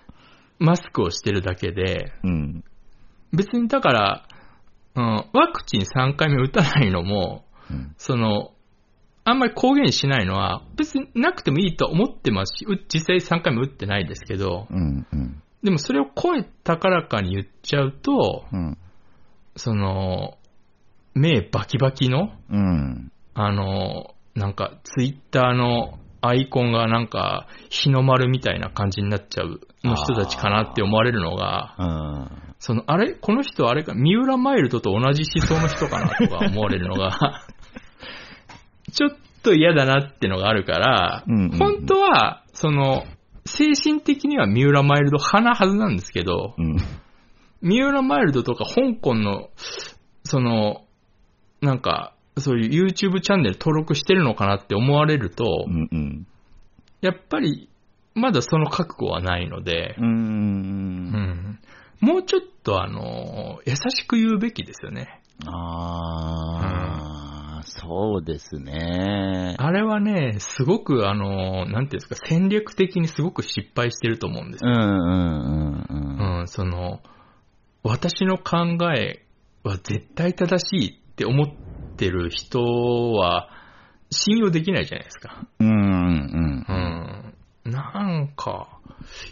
Speaker 2: マスクをしてるだけで、
Speaker 1: うん。
Speaker 2: 別にだから、うん、ワクチン3回目打たないのも、
Speaker 1: うん。
Speaker 2: その、あんまり公言しないのは、別になくてもいいと思ってますし、う実際3回も打ってないですけど、
Speaker 1: うん。うん。
Speaker 2: でもそれを声高らかに言っちゃうと、
Speaker 1: うん。
Speaker 2: その、目バキバキの、
Speaker 1: うん。
Speaker 2: あの、なんかツイッターのアイコンがなんか日の丸みたいな感じになっちゃうの人たちかなって思われるのが、
Speaker 1: うん。
Speaker 2: その、あれこの人あれか、三浦マイルドと同じ思想の人かなとか思われるのが、(laughs) ちょっと嫌だなってのがあるから、
Speaker 1: うんうんうん
Speaker 2: 本当は、その、精神的には三浦マイルド派なはずなんですけど、
Speaker 1: うん。
Speaker 2: 三浦マイルドとか香港の、その、なんか、そういう YouTube チャンネル登録してるのかなって思われると、
Speaker 1: うん。うん。
Speaker 2: やっぱり、まだその覚悟はないので、
Speaker 1: う。
Speaker 2: うんんもうちょっとあの、優しく言うべきですよね。
Speaker 1: ああ、そうですね。
Speaker 2: あれはね、すごくあの、なんていうんですか、戦略的にすごく失敗してると思うんですよ。
Speaker 1: うんうんうんうん。
Speaker 2: うん、その、私の考えは絶対正しいって思ってる人は信用できないじゃないですか。
Speaker 1: うんうん
Speaker 2: う。ん。なんか、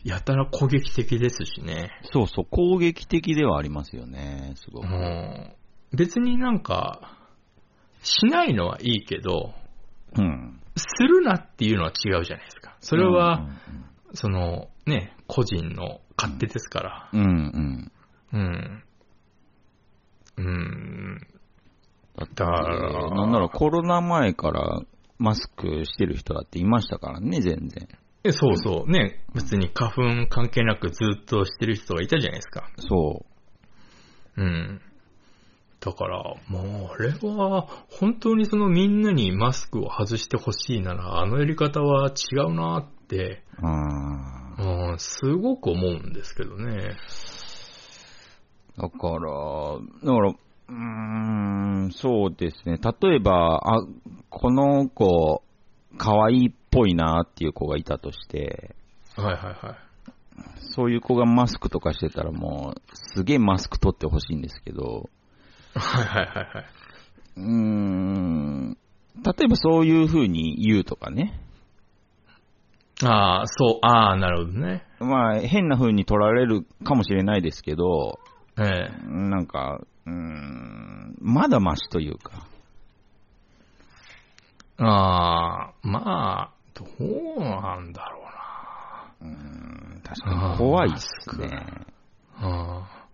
Speaker 2: やたら攻撃的ですしね。
Speaker 1: そうそう、攻撃的ではありますよね、すごく。
Speaker 2: うん。別になんか、しないのはいいけど、
Speaker 1: うん。
Speaker 2: するなっていうのは違うじゃないですか。それは、
Speaker 1: うん
Speaker 2: その、ね、個人の勝手ですから。
Speaker 1: うんうん。
Speaker 2: うん。うん。
Speaker 1: だって、
Speaker 2: だから
Speaker 1: なんならコロナ前からマスクしてる人だっていましたからね、全然。
Speaker 2: えそうそう。ね、別に花粉関係なくずっとしてる人がいたじゃないですか。
Speaker 1: そ
Speaker 2: うん。だから、もう、あれは、本当にそのみんなにマスクを外してほしいなら、あのやり方は違うなって。うん、すごく思うんですけどね。
Speaker 1: だから、だから、うーん、そうですね。例えば、あ、この子、可愛いっぽいなっていう子がいたとして、
Speaker 2: はいはいはい。
Speaker 1: そういう子がマスクとかしてたらもう、すげえマスク取ってほしいんですけど、
Speaker 2: はいはいはいはい。
Speaker 1: うーん、例えばそういう風に言うとかね。
Speaker 2: ああ、そう、ああ、なるほどね。
Speaker 1: まあ、変な風に取られるかもしれないですけど、
Speaker 2: ええ。
Speaker 1: なんか、うーん、まだマシというか。
Speaker 2: ああ、まあ、どうなんだろうな。
Speaker 1: うーん、確かに怖いっすね。
Speaker 2: ああ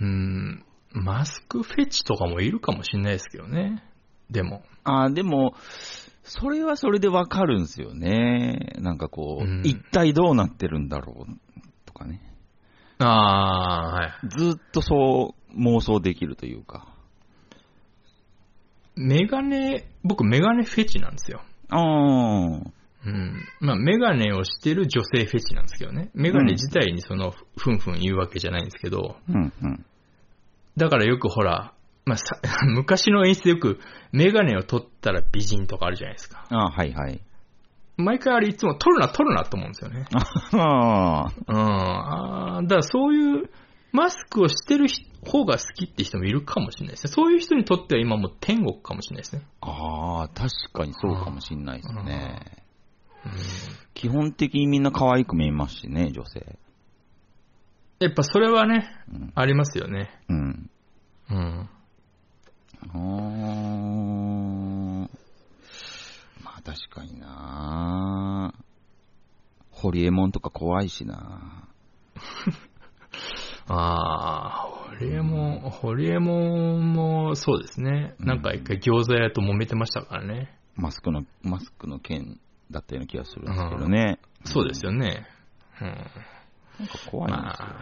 Speaker 2: うん、マスクフェチとかもいるかもしれないですけどね。でも。
Speaker 1: あーでも、それはそれでわかるんですよね。なんかこう、
Speaker 2: うん
Speaker 1: 一体どうなってるんだろうとかね。
Speaker 2: ああ、はい。
Speaker 1: ずっとそう妄想できるというか。
Speaker 2: メガネ、僕メガネフェチなんですよ。
Speaker 1: ああ。
Speaker 2: うん。まあ、メガネをしてる女性フェチなんですけどね。メガネ自体にその、ふんふん言うわけじゃないんですけど、
Speaker 1: うんうん。
Speaker 2: だからよくほら、まあ、さ (laughs) 昔の演出でよく、メガネを取ったら美人とかあるじゃないですか。
Speaker 1: ああ、はいはい。
Speaker 2: 毎回あれいつも取るな、取るなと思うんですよね。(laughs)
Speaker 1: ああ。
Speaker 2: うん。あーだからそういう、マスクをしてる人方が好きって人もいるかもしれないですね。そういう人にとっては今もう天国かもしれないですね。
Speaker 1: ああ、確かにそうかもしんないですね。
Speaker 2: うん
Speaker 1: 基本的にみんな可愛く見えますしね、女性。
Speaker 2: やっぱそれはね、
Speaker 1: うん。
Speaker 2: ありますよね。
Speaker 1: うん。
Speaker 2: うん。
Speaker 1: ああ確かになホリエモンとか怖いしな (laughs)
Speaker 2: ああ、ホリエモン、ホリエモンもそうですね。なんか一回餃子屋と揉めてましたからね。
Speaker 1: マスクの、マスクの件だったような気がするんですけどね。
Speaker 2: そうですよね。うん。
Speaker 1: なんか怖いんですよ、ね。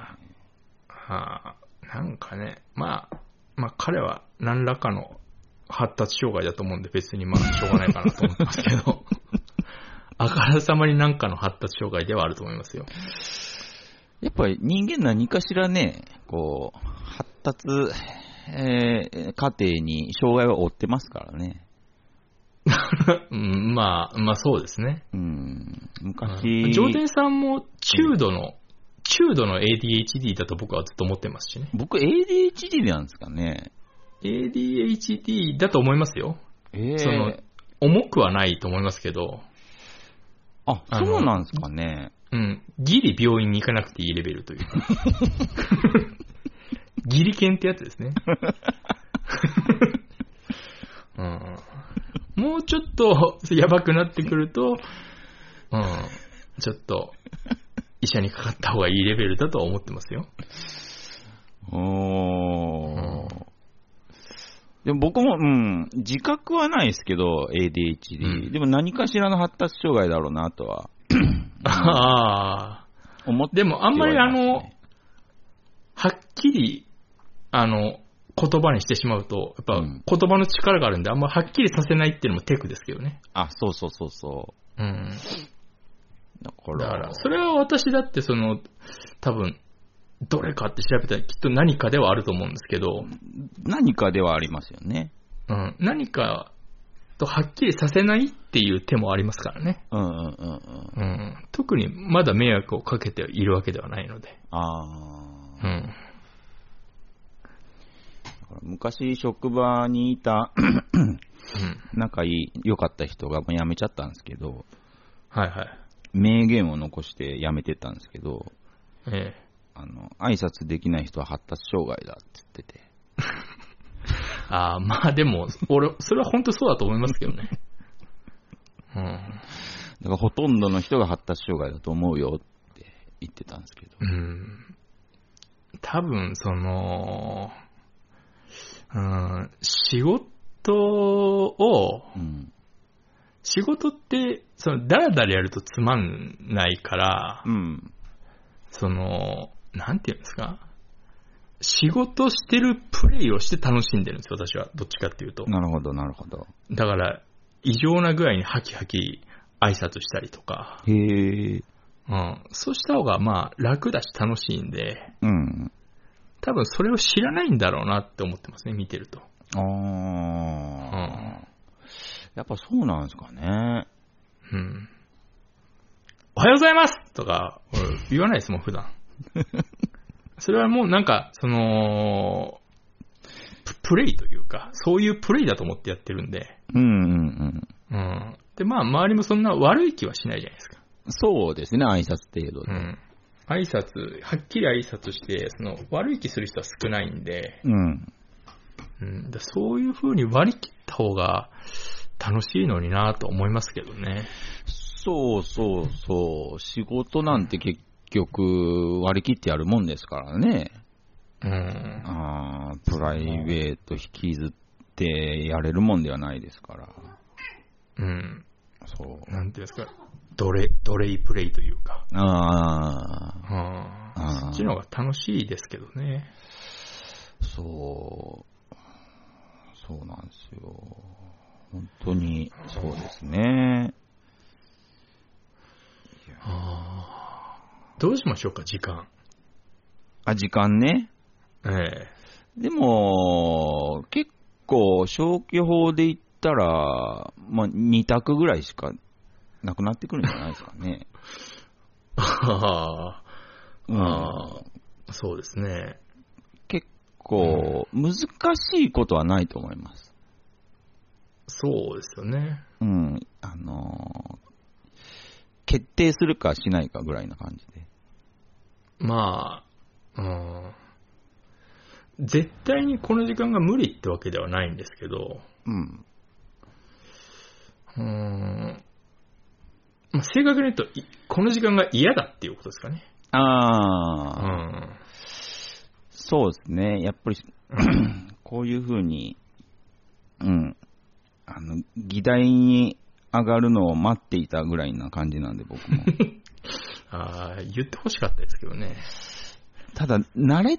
Speaker 2: はあ、なんかね、まあ、まあ彼は何らかの発達障害だと思うんで別にまあしょうがないかなと思ってますけど、(laughs) あからさまに何かの発達障害ではあると思いますよ。
Speaker 1: やっぱり人間何かしらね、こう、発達、えー、過程に障害を負ってますからね。(laughs)
Speaker 2: うん、まあ、まあそうですね。
Speaker 1: うん。昔、
Speaker 2: ジョーデンさんも中度の、中度の ADHD だと僕はずっと思ってますしね。
Speaker 1: 僕 ADHD なんですかね。
Speaker 2: ADHD だと思いますよ。
Speaker 1: えー、
Speaker 2: その、重くはないと思いますけど、
Speaker 1: あ、
Speaker 2: あの
Speaker 1: そうなんですかね。
Speaker 2: うん、ギリ病院に行かなくていいレベルというか。(laughs) ギリ犬ってやつですね。(laughs) うん、もうちょっとやばくなってくると、うん、ちょっと医者にかかった方がいいレベルだとは思ってますよ。
Speaker 1: おー。でも僕も、うん、自覚はないですけど、ADHD。
Speaker 2: うん
Speaker 1: でも何かしらの発達障害だろうなとは (laughs)
Speaker 2: ああ。
Speaker 1: 思って
Speaker 2: でもあんまりあの
Speaker 1: ね、
Speaker 2: はっきり、あの、言葉にしてしまうと、やっぱ
Speaker 1: うん
Speaker 2: 言葉の力があるんで、あんまはっきりさせないっていうのもテクですけどね。
Speaker 1: あ、そうそうそうそ
Speaker 2: うん。
Speaker 1: う。だから、
Speaker 2: だから、それは私だってその、多分、どれかって調べたらきっと何かではあると思うんですけど、
Speaker 1: 何かではありますよね。
Speaker 2: うん、何かとはっきりさせないっていう手もありますからね。
Speaker 1: うんうんうんうん。
Speaker 2: うん。特にまだ迷惑をかけているわけではないので。
Speaker 1: あー
Speaker 2: うん。
Speaker 1: 昔職場にいた
Speaker 2: うん。
Speaker 1: 仲いい、良かった人がもう辞めちゃったんですけど、
Speaker 2: はいはい。
Speaker 1: 名言を残して辞めてったんですけど、
Speaker 2: ええ。
Speaker 1: あの、挨拶できない人は発達障害だって言ってて。(laughs)
Speaker 2: ああ、まあでも、俺、それは本当そうだと思いますけどね。うん。
Speaker 1: だからほとんどの人が発達障害だと思うよって言ってたんですけど。
Speaker 2: うん。多分、その、うん、仕事を、
Speaker 1: うん。
Speaker 2: 仕事って、その、だらだらやるとつまんないから、
Speaker 1: うん。
Speaker 2: その、なんていうんですか？仕事してるプレイをして楽しんでるんですよ、私は。どっちかっていうと。
Speaker 1: なるほど、なるほど。
Speaker 2: だから、異常なぐらいにハキハキ挨拶したりとか、
Speaker 1: へえ。
Speaker 2: うん。そうした方が、まあ、楽だし楽しいんで、
Speaker 1: うん。
Speaker 2: 多分それを知らないんだろうなって思ってますね、見てると。
Speaker 1: ああ、やっぱそうなんですかね。
Speaker 2: うん。おはようございますとか、俺言わないですもん、普段。(laughs) それはもうなんか、その、ププレイというか、そういうプレイだと思ってやってるんで、
Speaker 1: うんうんうん。
Speaker 2: うん。で、まあ、周りもそんな悪い気はしないじゃないですか。
Speaker 1: そうですね、挨拶程度で。
Speaker 2: うん。挨拶、はっきり挨拶して、その、悪い気する人は少ないんで、
Speaker 1: うん。
Speaker 2: うん。だそういう風に割り切った方が楽しいのになと思いますけどね。
Speaker 1: そうそうそう。仕事なんて結局割り切ってやるもんですからね。
Speaker 2: うん。
Speaker 1: あープライベート引きずってやれるもんではないですから。
Speaker 2: うん。
Speaker 1: そう。
Speaker 2: なんていうんですか、ドレ、ドレイプレイというか、
Speaker 1: ああ、
Speaker 2: うん
Speaker 1: あー
Speaker 2: そっちの方が楽しいですけどね。
Speaker 1: そう。そうなんですよ。本当に、そうですね。
Speaker 2: あーどうしましょうか、時間。
Speaker 1: あ、時間ね。
Speaker 2: ええ
Speaker 1: でも、結構、消去法で言ったら、まあ、2択ぐらいしかなくなってくるんじゃないですかね。(laughs)
Speaker 2: あ
Speaker 1: うん
Speaker 2: ーあー、そうですね。
Speaker 1: 結構、難しいことはないと思います。
Speaker 2: そうですよね。
Speaker 1: うん。あのー決定するかしないかぐらいな感じで。
Speaker 2: まあ、うん。絶対にこの時間が無理ってわけではないんですけど、
Speaker 1: うん。
Speaker 2: うーん。まあ、正確に言うと、いこの時間が嫌だっていうことですかね。う
Speaker 1: ああ、
Speaker 2: ん。
Speaker 1: そうですね。やっぱり、(clears throat) こういうふうに、うん。あの、議題に上がるのを待っていたぐらいな感じなんで、僕も。(laughs)
Speaker 2: ああ、言ってほしかったですけどね。
Speaker 1: ただ、慣れ、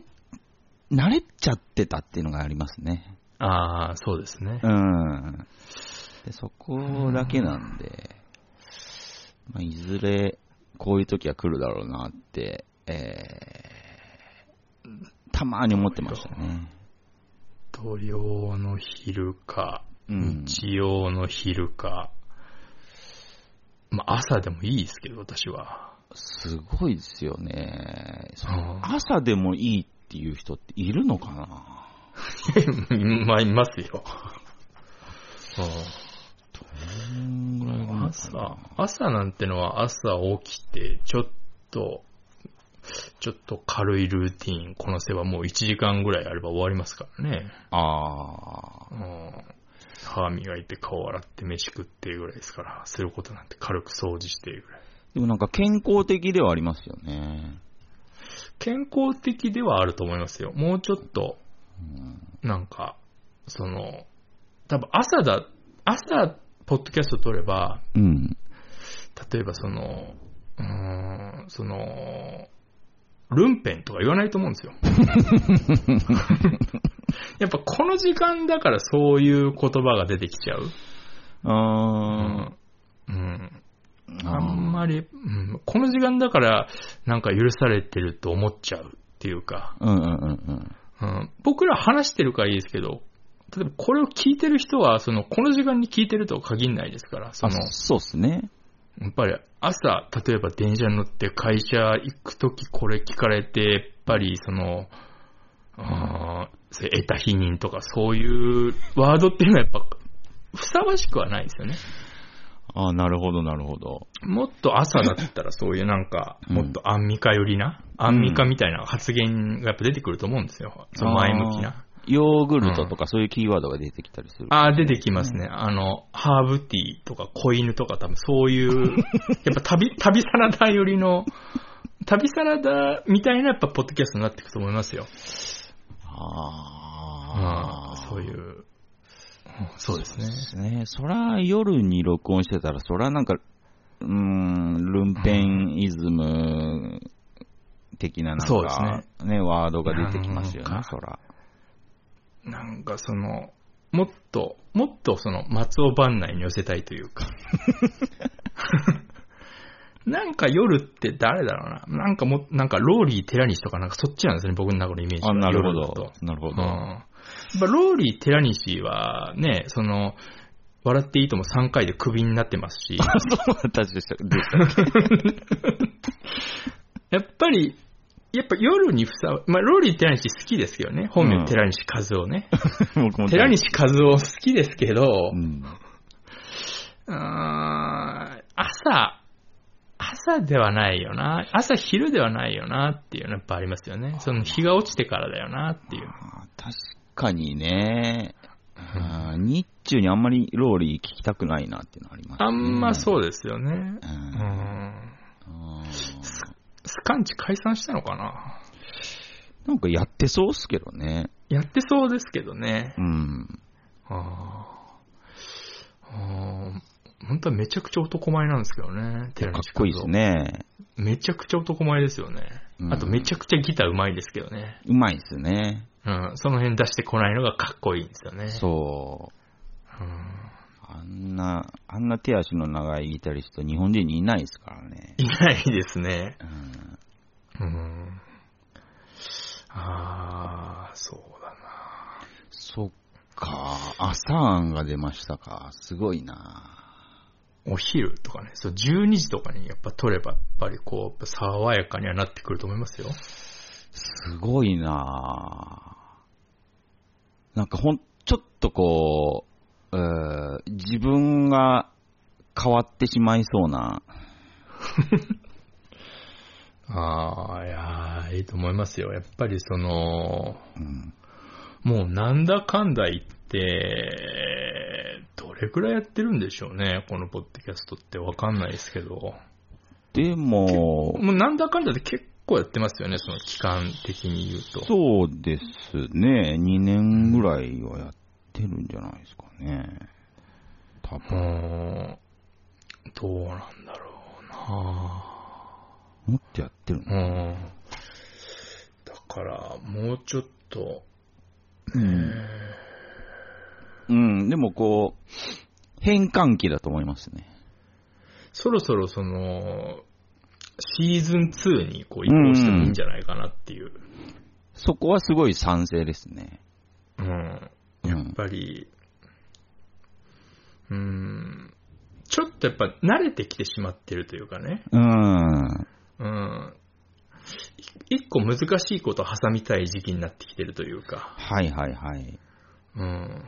Speaker 1: 慣れちゃってたっていうのがありますね。
Speaker 2: ああ、そうですね
Speaker 1: う。ん。でそこだけなんで、まあ、いずれ、こういう時は来るだろうなって、えー、たまに思ってましたね。
Speaker 2: 土曜の昼か、
Speaker 1: うん。
Speaker 2: 日曜の昼か、まあ朝でもいいですけど、私は。
Speaker 1: すごいですよね。朝でもいいっていう人っているのかな？(laughs)
Speaker 2: まあ、いますよ。
Speaker 1: どんぐらいの
Speaker 2: 朝、朝なんてのは朝起きて、ちょっと、ちょっと軽いルーティンこなせばもう1時間ぐらいあれば終わりますからね。
Speaker 1: ああ、
Speaker 2: うん歯磨いて顔洗って飯食ってぐらいですから、することなんて軽く掃除してぐらい。
Speaker 1: でもなんか健康的ではありますよね。
Speaker 2: 健康的ではあると思いますよ。もうちょっと、
Speaker 1: うん
Speaker 2: なんか、その、多分朝だ、朝、ポッドキャスト撮れば、
Speaker 1: うん。
Speaker 2: 例えばその、うーん、その、ルンペンとか言わないと思うんですよ。(laughs) やっぱこの時間だからそういう言葉が出てきちゃう？
Speaker 1: あ
Speaker 2: うん。うん
Speaker 1: ー
Speaker 2: あんまり、うん、この時間だからなんか許されてると思っちゃうっていうか、
Speaker 1: うんうんうんうん。
Speaker 2: うん、僕ら話してるからいいですけど、例えばこれを聞いてる人は、その、この時間に聞いてるとは限らないですから、そ
Speaker 1: あ
Speaker 2: の、
Speaker 1: そうっすね。
Speaker 2: やっぱり朝、例えば電車に乗って会社行くときこれ聞かれて、やっぱりその、それ得た否認とかそういうワードっていうのはやっぱ、ふさわしくはないですよね。
Speaker 1: ああ、なるほどなるほど。
Speaker 2: もっと朝だったらそういうなんか、
Speaker 1: うん
Speaker 2: もっとアンミカ寄りな、アンミカみたいな発言がやっぱ出てくると思うんですよ。その前向きな。
Speaker 1: ヨーグルトとかそういうキーワードが出てきたりする。
Speaker 2: ああ、出てきますね。あの、ハーブティーとか子犬とか多分そういう、(laughs) やっぱ旅、旅サラダ寄りの、旅サラダみたいなやっぱポッドキャストになっていくと思いますよ。
Speaker 1: ああ、
Speaker 2: そういう。うんそうですね。
Speaker 1: ですね。そら夜に録音してたら、そらなんか、うーん、ルンペンイズム的ななん
Speaker 2: そうです
Speaker 1: か、
Speaker 2: ね
Speaker 1: ね、ワードが出てきますよね、そら。
Speaker 2: なんかその、もっと、もっとその松尾番内に寄せたいというか。(laughs) なんか夜って誰だろうな。なんかも、なんかローリー寺西とかなんかそっちなんですね、僕の中のイメージは。
Speaker 1: あ、なるほど。なるほ
Speaker 2: うん。
Speaker 1: ど。
Speaker 2: やっぱローリー寺西はね、その、笑っていいとも3回でクビになってますし、(laughs)
Speaker 1: そうだったでした (laughs)
Speaker 2: やっぱり、やっぱ夜にふさわ、まあ、ローリー寺西好きですけどね。本
Speaker 1: うん
Speaker 2: 名寺西和夫ね。寺西和夫好きですけど、
Speaker 1: うん。
Speaker 2: うーん朝、朝ではないよな。朝昼ではないよなっていうのはやっぱありますよね。その日が落ちてからだよなっていう。
Speaker 1: 確かにね、あー日中にあんまりローリー聞きたくないなっていうのはありますね。
Speaker 2: あんまそうですよね。
Speaker 1: う。
Speaker 2: うんん。
Speaker 1: あー
Speaker 2: スカンチ解散したのかな
Speaker 1: なんかやってそうっすけどね。
Speaker 2: やってそうですけどね。
Speaker 1: うん。
Speaker 2: あーあー本当はめちゃくちゃ男前なんですけどね。寺
Speaker 1: かっ
Speaker 2: 西
Speaker 1: こいいですね。
Speaker 2: めちゃくちゃ男前ですよね。
Speaker 1: うん
Speaker 2: あとめちゃくちゃギター上手いですけどね。
Speaker 1: うまいですね。
Speaker 2: うん、その辺出してこないのがかっこいいんですよね。
Speaker 1: そう。
Speaker 2: うん。
Speaker 1: あんな、あんな手足の長いギタリスト、日本人にいないですからね。
Speaker 2: いないですね。
Speaker 1: うん、
Speaker 2: うん。ああ、そうだな。
Speaker 1: そっか、朝案が出ましたか。すごいな。
Speaker 2: お昼とかね、そう、12時とかにやっぱ撮れば、やっぱりこう、爽やかにはなってくると思いますよ。
Speaker 1: すごいななんかほん、ちょっとこう、えー自分が変わってしまいそうな。(laughs)
Speaker 2: ああ、いやーいいと思いますよ。やっぱりその、
Speaker 1: うん、
Speaker 2: もうなんだかんだ言って、どれくらいやってるんでしょうね、このポッドキャストってわかんないですけど。
Speaker 1: でも、
Speaker 2: もうなんだかんだで結構やってますよね、その期間的に言うと。
Speaker 1: そうですね。2年ぐらいはやってるんじゃないですかね。多
Speaker 2: う
Speaker 1: 分。
Speaker 2: どうなんだろうな
Speaker 1: もっとやってるの？
Speaker 2: うん。だから、もうちょっと、
Speaker 1: うん。うん、でもこう、変換期だと思いますね。
Speaker 2: そろそろその、シーズン2にこう移行してもいいんじゃないかなっていう。
Speaker 1: そこはすごい賛成ですね。
Speaker 2: うん。
Speaker 1: うん
Speaker 2: やっぱり、うん、ちょっとやっぱ慣れてきてしまってるというかね。
Speaker 1: うん。
Speaker 2: うん。い一個難しいことを挟みたい時期になってきてるというか。
Speaker 1: はいはいはい。
Speaker 2: うん。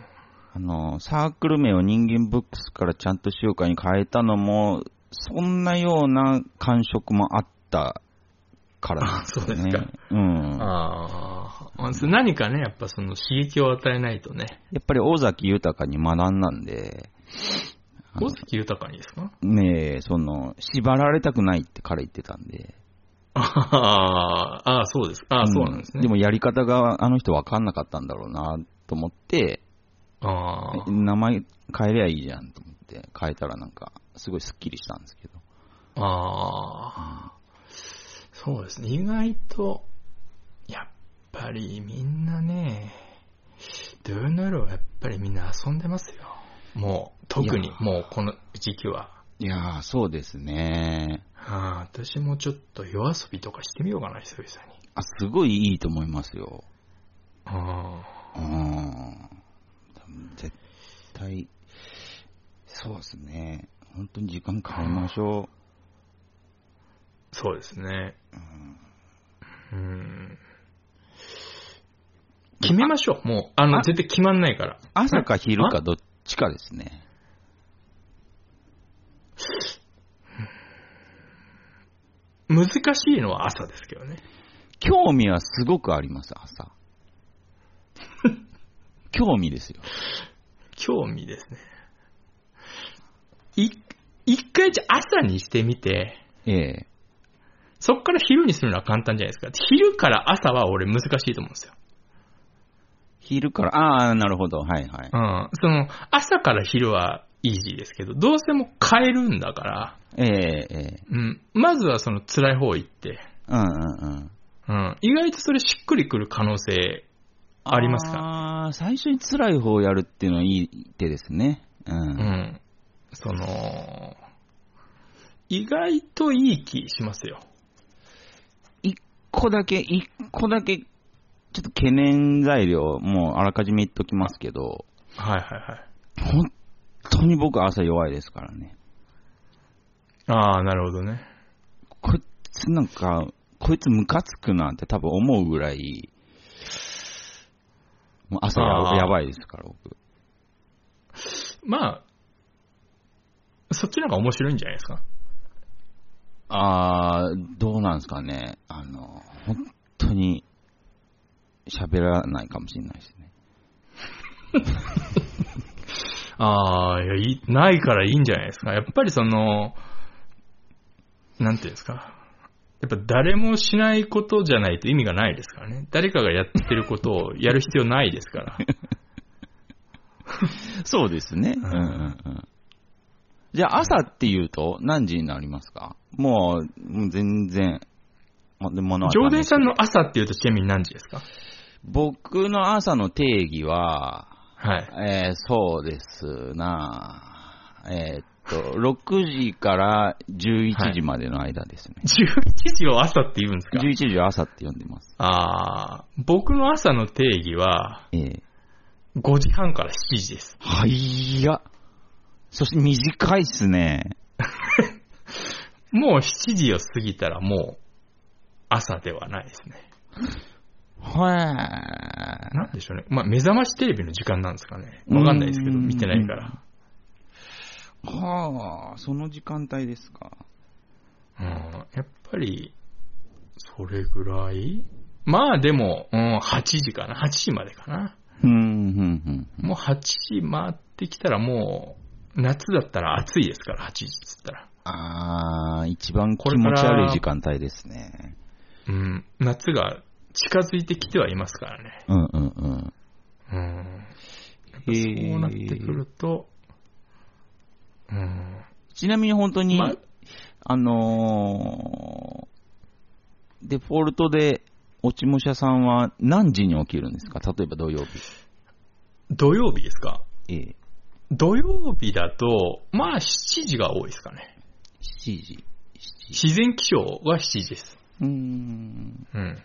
Speaker 1: あの、サークル名を人間ブックスからちゃんとしようかに変えたのも、そんなような感触もあったからですよね。
Speaker 2: あそうですか。
Speaker 1: うん。
Speaker 2: ああ。何かね、やっぱその刺激を与えないとね。
Speaker 1: やっぱり尾崎豊に学んだんで、
Speaker 2: 大関豊にですか？
Speaker 1: ねえ、その、縛られたくないって彼言ってたんで。
Speaker 2: ああ、そうです。ああ、そうなんですね。
Speaker 1: でもやり方があの人分かんなかったんだろうなと思って、
Speaker 2: ああ、
Speaker 1: 名前変えりゃいいじゃんと思って変えたらなんか、すごいスッキリしたんですけど。
Speaker 2: ああ、そうですね。意外と、やっぱりみんなね、ドゥーナルはやっぱりみんな遊んでますよ。もう、特にもうこの時期は。
Speaker 1: いやー、そうですね。
Speaker 2: はあ、私もちょっと夜遊びとかしてみようかな、久々に。
Speaker 1: あ、すごいいいと思いますよ。
Speaker 2: あ
Speaker 1: うん。絶対、そうですね。本当に時間変えましょ
Speaker 2: あ、そうですね。
Speaker 1: う。うん
Speaker 2: うん。決めましょう。もう、あの、
Speaker 1: あ
Speaker 2: 絶対決まんないから。
Speaker 1: 朝か昼かどっちかですね。
Speaker 2: 難しいのは朝ですけどね。
Speaker 1: 興味はすごくあります、朝。(laughs) 興味ですよ。
Speaker 2: 興味ですね。い、一回じゃあ朝にしてみて、
Speaker 1: ええ。
Speaker 2: そっから昼にするのは簡単じゃないですか。昼から朝は俺難しいと思うんですよ。
Speaker 1: 昼から、ああ、なるほど。はいはい。
Speaker 2: うん。その、朝から昼はイージーですけど、どうせもう変えるんだから、
Speaker 1: ええ、ええ。
Speaker 2: うん。まずはその辛い方行って、
Speaker 1: うんうんうん。
Speaker 2: うん。意外とそれしっくりくる可能性ありますか？
Speaker 1: 最初に辛い方をやるっていうのはいい手ですね。うん。
Speaker 2: うん。その、意外といい気しますよ。
Speaker 1: 一個だけ、一個だけ、ちょっと懸念材料、もうあらかじめ言っときますけど、
Speaker 2: はいはいはい。
Speaker 1: 本当に僕朝弱いですからね。
Speaker 2: ああ、なるほどね。
Speaker 1: こいつなんか、こいつムカつくなって多分思うぐらい、もう朝ややばいですから、僕。
Speaker 2: まあ、そっちの方が面白いんじゃないですか？
Speaker 1: あー、どうなんですかね。あの、本当に喋らないかもしれないですね。(laughs)
Speaker 2: ああ、いや、いい、ないからいいんじゃないですか。やっぱりその、なんていうんですか？やっぱ誰もしないことじゃないと意味がないですからね。誰かがやってることを (laughs) やる必要ないですから。(laughs)
Speaker 1: そうですね。
Speaker 2: うん
Speaker 1: うんうんうん。じゃあ朝っていうと何時になりますか？もう、もう全然、ま、で物は
Speaker 2: 上田さんの朝っていうとちなみに何時ですか？
Speaker 1: 僕の朝の定義は、
Speaker 2: はい。
Speaker 1: えーそうですなえーっと、6時から11時までの間ですね。
Speaker 2: 11時を朝って言うんですか
Speaker 1: ？11時を朝って呼んでます。
Speaker 2: ああ、僕の朝の定義は、
Speaker 1: ええ
Speaker 2: 5時半から7時です。
Speaker 1: はいや。そして短いっすね。(laughs)
Speaker 2: もう7時を過ぎたらもう朝ではないですね。
Speaker 1: はい。
Speaker 2: なんでしょうね。まあ、目覚ましテレビの時間なんですかね。わかんないですけど、
Speaker 1: うん
Speaker 2: 見てないから。
Speaker 1: はあ、その時間帯ですか。
Speaker 2: うん、やっぱり、それぐらい？まあでも、うん、8時かな。8時までかな。
Speaker 1: うん、うん、うん。
Speaker 2: もう8時回ってきたらもう、夏だったら暑いですから、8時っつったら。
Speaker 1: ああ、一番気持ち悪い時間帯ですね。
Speaker 2: うん、夏が近づいてきてはいますからね。
Speaker 1: うん、うん、うん。
Speaker 2: うん。そうなってくると、うん。
Speaker 1: ちなみに本当に、
Speaker 2: ま
Speaker 1: あのーデフォルトで、落ち武者さんは何時に起きるんですか？例えば土曜日。
Speaker 2: 土曜日ですか？
Speaker 1: ええ。
Speaker 2: 土曜日だと、まあ7時が多いですかね。
Speaker 1: 7時。
Speaker 2: 自然気象が7時です。
Speaker 1: うーん。
Speaker 2: うん。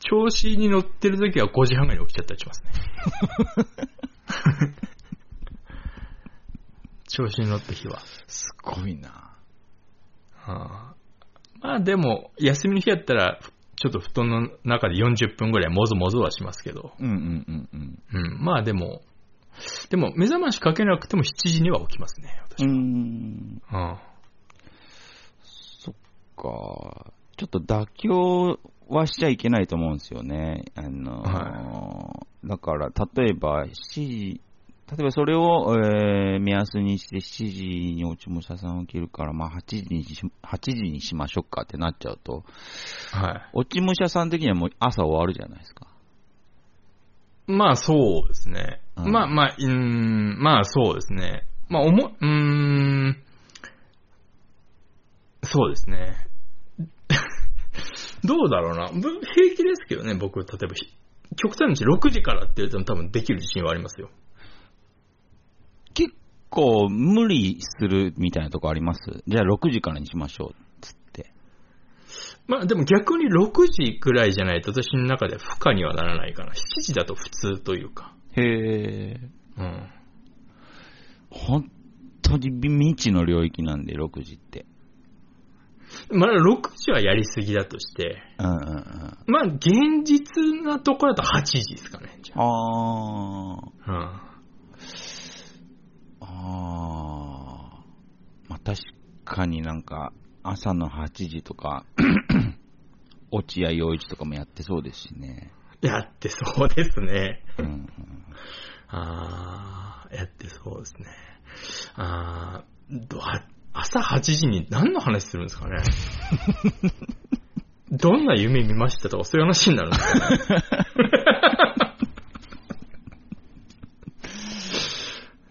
Speaker 2: 調子に乗ってる時は5時半ぐらいに起きちゃったりしますね。(laughs) 調子に乗った日は。
Speaker 1: すごいな。
Speaker 2: はあまあでも、休みの日やったら、ちょっと布団の中で40分ぐらいもぞもぞはしますけど。
Speaker 1: うんうんうんうん。
Speaker 2: うん。まあでも、でも目覚ましかけなくても7時には起きますね、私は。
Speaker 1: ん。
Speaker 2: うん
Speaker 1: そっか。ちょっと妥協はしちゃいけないと思うんですよね。あのーだから、例えば、7時、例えばそれを、えー目安にして7時に落ち武者さん起きるから、まあ8時にし、8時にしましょうかってなっちゃうと、
Speaker 2: はい。
Speaker 1: 落ち武者さん的にはもう朝終わるじゃないですか。
Speaker 2: まあそうですね。
Speaker 1: うん
Speaker 2: まあまあ、うーん、まあそうですね。まあ思、うーん、そうですね。(laughs) どうだろうな。ぶ平気ですけどね、僕、例えば、ひ極端に6時からって言うと多分できる自信はありますよ。
Speaker 1: 結構無理するみたいなとこあります？じゃあ6時からにしましょう、つって。
Speaker 2: まあでも逆に6時くらいじゃないと私の中では負荷にはならないかな。7時だと普通というか。
Speaker 1: へえ。
Speaker 2: うん。
Speaker 1: 本当に未知の領域なんで、6時って。
Speaker 2: まあ6時はやりすぎだとして、
Speaker 1: うんうんうん。
Speaker 2: まあ現実なところだと8時ですかね、じゃ
Speaker 1: あー。
Speaker 2: あ。うん。
Speaker 1: あー。まあ確かになんか、朝の8時とか、落合陽一とかもやってそうですしね。
Speaker 2: やってそうですね。
Speaker 1: うんうん、
Speaker 2: あー、やってそうですね。あー、どは朝8時に何の話するんですかね。(laughs) どんな夢見ましたとかそういう話になるんですかね。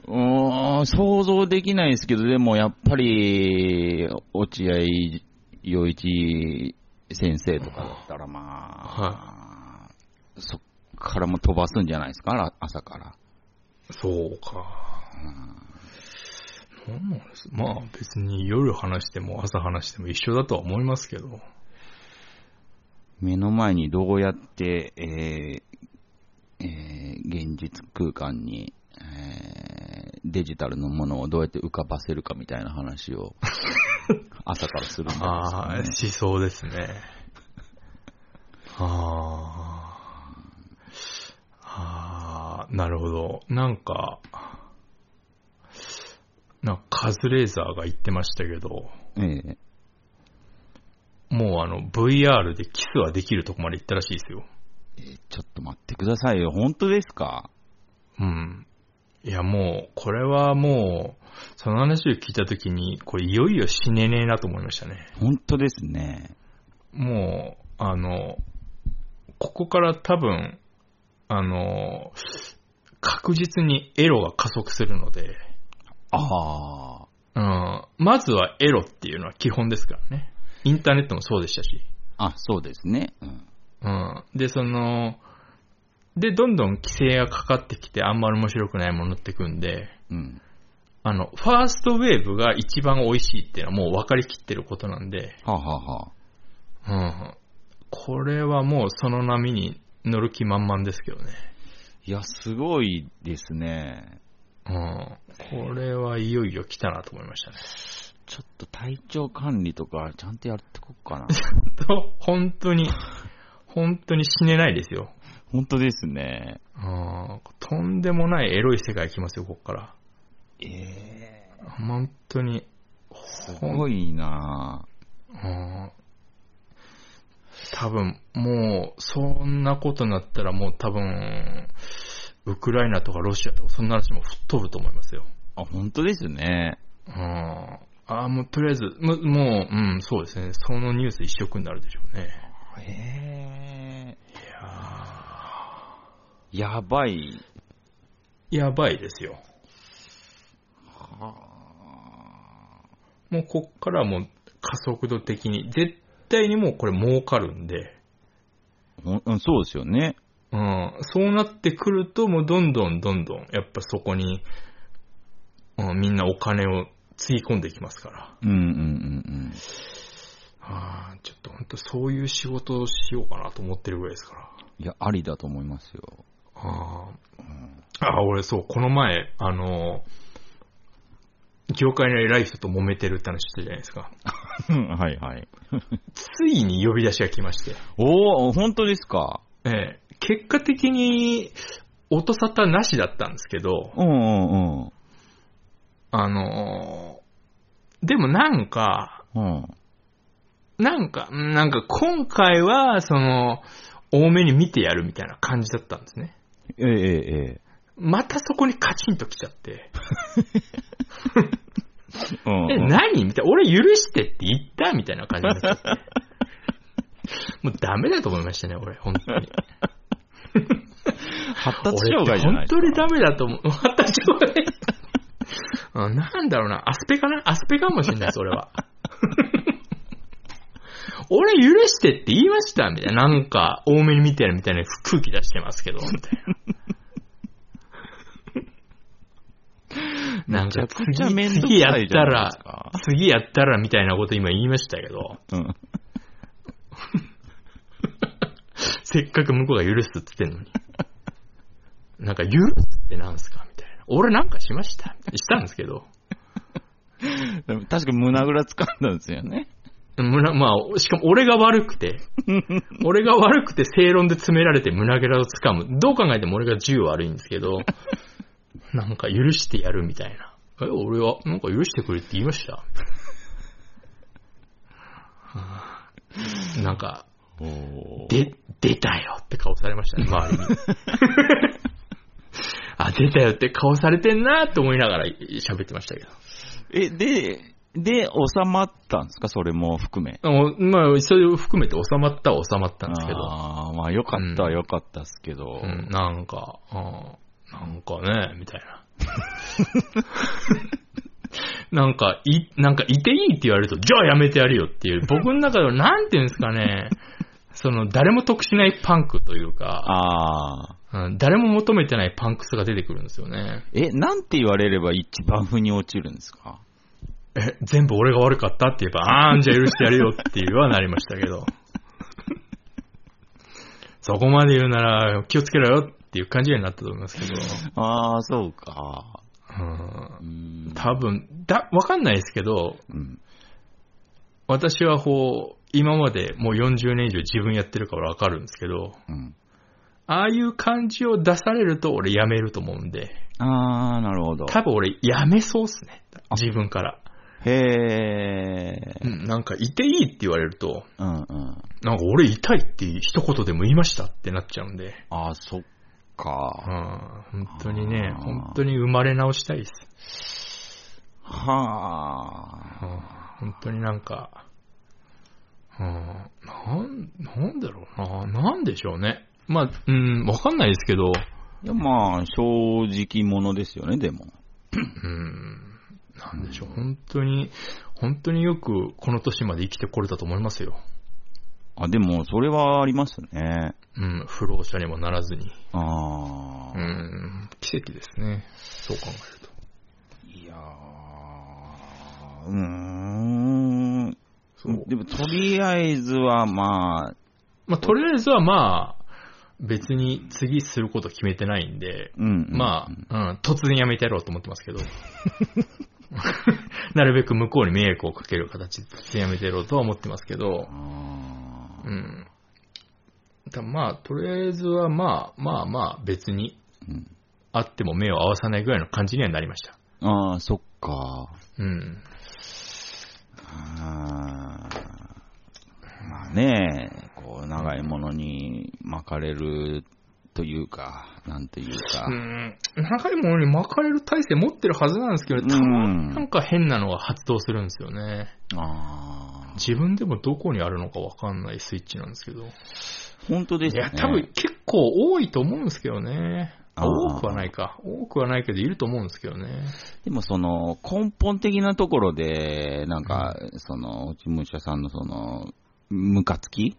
Speaker 2: (laughs)
Speaker 1: うーん想像できないですけど、でもやっぱり、落合陽一先生とかだったらまあ、そっからも飛ばすんじゃないですか、ら朝から。
Speaker 2: そうか。なんなんですまあ別に夜話しても朝話しても一緒だとは思いますけど。
Speaker 1: 目の前にどうやって、えーえー現実空間に、えーデジタルのものをどうやって浮かばせるかみたいな話を (laughs) 朝からするんです
Speaker 2: あ
Speaker 1: か、
Speaker 2: あ、
Speaker 1: ね。
Speaker 2: しそうですね。ああ。ああ、なるほど。なんか、なんかカズレーザーが言ってましたけど、
Speaker 1: ええ
Speaker 2: もうあの VR でキスはできるとこまで行ったらしいですよ。
Speaker 1: えーちょっと待ってくださいよ。本当ですか？
Speaker 2: うん。いやもう、これはもう、その話を聞いたときに、これいよいよ死ねねえなと思いましたね。
Speaker 1: 本当ですね。
Speaker 2: もう、あの、ここから多分、あの、確実にエロが加速するので、
Speaker 1: ああ。
Speaker 2: うん、まずはエロっていうのは基本ですからね。インターネットもそうでしたし。
Speaker 1: あ、そうですね。うん。
Speaker 2: うん。で、その、で、どんどん規制がかかってきて、あんまり面白くないものってくんで、
Speaker 1: うん。
Speaker 2: あの、ファーストウェーブが一番美味しいっていうのはもう分かりきってることなんで、
Speaker 1: はあ、はあはあ、
Speaker 2: うん。これはもうその波に乗る気満々ですけどね。
Speaker 1: いや、すごいですね。
Speaker 2: うん。これはいよいよ来たなと思いましたね。
Speaker 1: ちょっと体調管理とかちゃんとやってこっかな。
Speaker 2: と、(laughs) 本当に、本当に死ねないですよ。
Speaker 1: 本当ですね。
Speaker 2: うん。とんでもないエロい世界来ますよ、こっから。
Speaker 1: ええ
Speaker 2: 本当に。
Speaker 1: すごいな
Speaker 2: うん多分、もう、そんなことになったらもう多分、ウクライナとかロシアとか、そんな話も吹っ飛ぶと思いますよ。
Speaker 1: あ、本当ですね。
Speaker 2: うん。ああ、もうとりあえず、もう、もううん、そうですね。そのニュース一色になるでしょうね。
Speaker 1: え
Speaker 2: いや
Speaker 1: えやばい。
Speaker 2: ーやばいですよ。
Speaker 1: は
Speaker 2: もうこっからはもう加速度的に、絶対にもうこれ儲かるんで、
Speaker 1: うんそうですよね。
Speaker 2: うん、そうなってくると、もうどんどんどんどん、やっぱそこに、うん、みんなお金をつぎ込んでいきますから。
Speaker 1: うんうんうん
Speaker 2: あーちょっと本当そういう仕事をしようかなと思ってるぐらいですから。
Speaker 1: うん。いや、ありだと思いますよ。
Speaker 2: あ
Speaker 1: うん、
Speaker 2: ーあー、俺そう、この前、あのー、業界の偉い人と揉めてるって話したじゃないですか。(laughs)
Speaker 1: はいはい。
Speaker 2: ついに呼び出しが来まして。
Speaker 1: おお本当ですか？
Speaker 2: ええ結果的に、音沙汰なしだったんですけど、
Speaker 1: うんうん
Speaker 2: あのーでもなんか、
Speaker 1: うん。うん。
Speaker 2: なんか、なんか今回は、その、多めに見てやるみたいな感じだったんですね。
Speaker 1: えええええ
Speaker 2: またそこにカチンと来ちゃって、
Speaker 1: え。うん
Speaker 2: え、
Speaker 1: うん
Speaker 2: 何？みたいな、俺許してって言ったみたいな感じになっちゃって。もうダメだと思いましたね、俺、本当に。
Speaker 1: 発達障害じゃないですか。
Speaker 2: 本当にダメだと思う。発達障害。あなんだろうな、アスペかな？アスペかもしれないです、俺は。俺許してって言いましたみたいな。なんか、多めに見てるみたいな空気出してますけど、みたいな。(laughs) なんか次、次やったら次やったらみたいなこと今言いましたけど、
Speaker 1: うん。(laughs)
Speaker 2: せっかく向こうが許すって言ってんのに。なんか許すってなんすかみたいな。俺なんかしましたしたんですけど。(laughs)
Speaker 1: 確か胸ぐら掴んだんですよね。
Speaker 2: 胸、まあ、しかも俺が悪くて、(laughs) 俺が悪くて正論で詰められて胸ぐらを掴む。どう考えても俺が銃悪いんですけど、(laughs) なんか許してやるみたいな。え、俺は、なんか許してくれって言いました？は (laughs) あなんか、で、出たよって顔されましたね、周りに。あ、出たよって顔されてんなって思いながら喋ってましたけど。
Speaker 1: え、で、で、収まったんですか？それも含め。
Speaker 2: まあ、それを含めて収まったは収まったんですけど。
Speaker 1: ああ、まあよかったは
Speaker 2: うん
Speaker 1: よかったっすけど。
Speaker 2: うん、なんか、あーなんかね、みたいな。(laughs) なんか、い、なんか、いていいって言われると、じゃあやめてやるよっていう、僕の中では、なんていうんですかね、その、誰も得しないパンクというか、
Speaker 1: ああ。
Speaker 2: うん誰も求めてないパンクスが出てくるんですよね。
Speaker 1: え、なんて言われれば一番腑に落ちるんですか？
Speaker 2: え、全部俺が悪かったって言えば、あーん、じゃあ許してやるよっていうはなりましたけど。(laughs) そこまで言うなら気をつけろよっていう感じになったと思いますけど。
Speaker 1: ああ、そうか。
Speaker 2: うん
Speaker 1: うん。
Speaker 2: 多分、だ、わかんないですけど、
Speaker 1: うん。
Speaker 2: 私はこう、今までもう40年以上自分やってるからわかるんですけど、
Speaker 1: うん。
Speaker 2: ああいう感じを出されると俺やめると思うんで、
Speaker 1: ああ、なるほど。
Speaker 2: 多分俺やめそうっすね。自分から。
Speaker 1: へえ。
Speaker 2: うん、なんかいていいって言われると、
Speaker 1: うんうん。
Speaker 2: なんか俺痛いって一言でも言いましたってなっちゃうんで、
Speaker 1: ああ、そっ
Speaker 2: うん、
Speaker 1: か。
Speaker 2: 本当にね、
Speaker 1: あー
Speaker 2: 本当に生まれ直したいです。
Speaker 1: はあ。
Speaker 2: うん本当になんか、うん、なん、なんだろうな、なんでしょうね。まあ、うん、わかんないですけど、
Speaker 1: いや、まあ、正直者ですよね、でも。
Speaker 2: うん、なんでしょう、本当に、本当によくこの年まで生きてこれたと思いますよ。
Speaker 1: あ、でも、それはありますね。
Speaker 2: うん、不老者にもならずに。
Speaker 1: ああ、
Speaker 2: うん、奇跡ですね。そう考えると。
Speaker 1: いやー、うーん。
Speaker 2: そう。
Speaker 1: でも、とりあえずは、まあ、
Speaker 2: まあ、とりあえずはまあ、別に次すること決めてないんで、
Speaker 1: うん。
Speaker 2: まあ、うん、突然やめてやろうと思ってますけど。(laughs) (laughs) なるべく向こうに迷惑をかける形でやめてやろうとは思ってますけど、
Speaker 1: あ
Speaker 2: うん。だまあ、とりあえずはまあ、まあまあ、別に
Speaker 1: ーうん
Speaker 2: 会っても目を合わさないぐらいの感じにはなりました。
Speaker 1: あー、そっか。
Speaker 2: うん。
Speaker 1: まあね、こう、長いものに巻かれるというか、なんというか
Speaker 2: う。ん。長いものに巻かれる体制持ってるはずなんですけど、たまになんか変なのが発動するんですよね。
Speaker 1: ああ、
Speaker 2: 自分でもどこにあるのかわかんないスイッチなんですけど。
Speaker 1: 本当ですね。
Speaker 2: いや、多分結構多いと思うんですけどね。多くはないか。多くはないけどいると思うんですけどね。
Speaker 1: でもその根本的なところで、なんか、その、落ち武者さんのその、ムカつき？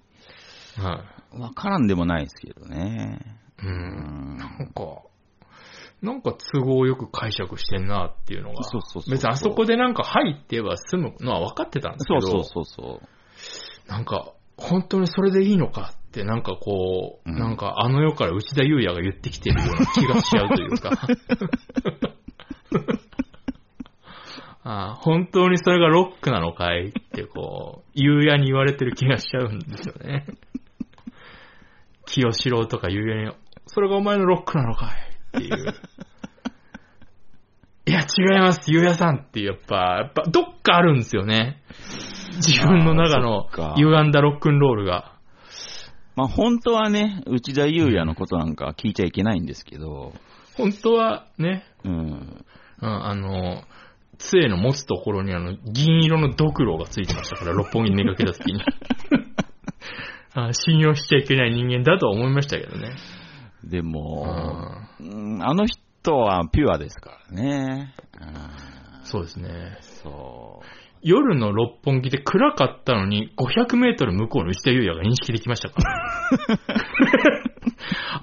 Speaker 2: は
Speaker 1: わからんでもないですけどね。
Speaker 2: い。う。
Speaker 1: うんん。
Speaker 2: なんか、なんか都合よく解釈してんなっていうのが。
Speaker 1: そうそうそう
Speaker 2: 別にあそこでなんか入って言えば済むのは分かってたんですけど。
Speaker 1: そうそうそうそう。
Speaker 2: なんか、本当にそれでいいのかって、なんかこう、
Speaker 1: うん
Speaker 2: なんかあの世から内田祐也が言ってきてるような気がしちゃうというか。(laughs) ああ本当にそれがロックなのかいってこう、祐也に言われてる気がしちゃうんですよね。清志郎とか祐也に、それがお前のロックなのかいっていう。いや、違います、祐也さんってやっぱ、やっぱ、どっかあるんですよね。自分の中の歪んだロックンロールが。
Speaker 1: まあ本当はね、内田祐也のことなんか聞いちゃいけないんですけど、
Speaker 2: 本当はね、
Speaker 1: うん。
Speaker 2: うん、あの、杖の持つところにあの、銀色のドクロがついてましたから、六本木に出かけた時に。(laughs) あ信用しちゃいけない人間だとは思いましたけどね。
Speaker 1: でも、
Speaker 2: う
Speaker 1: うんあの人はピュアですからね。うん
Speaker 2: そうですね。
Speaker 1: そう。
Speaker 2: 夜の六本木で暗かったのに、500メートル向こうの内田祐也が認識できましたから。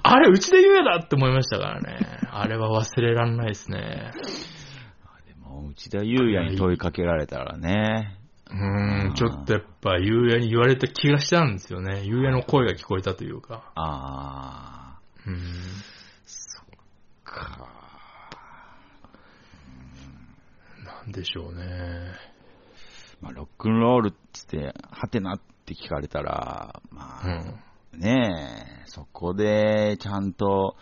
Speaker 2: (laughs) あれ、内田祐也だって思いましたからね。あれは忘れらんないですね。
Speaker 1: でも内田祐也に問いかけられたらね。
Speaker 2: うーん、ちょっとやっぱ、ゆうやに言われた気がしたんですよね。ゆうやの声が聞こえたというか。
Speaker 1: ああ、
Speaker 2: うーん。
Speaker 1: か。
Speaker 2: なんでしょうね。
Speaker 1: まあ、ロックンロールっつって、はてなって聞かれたら、まあ、
Speaker 2: うん。
Speaker 1: ねえ、そこでちゃんと、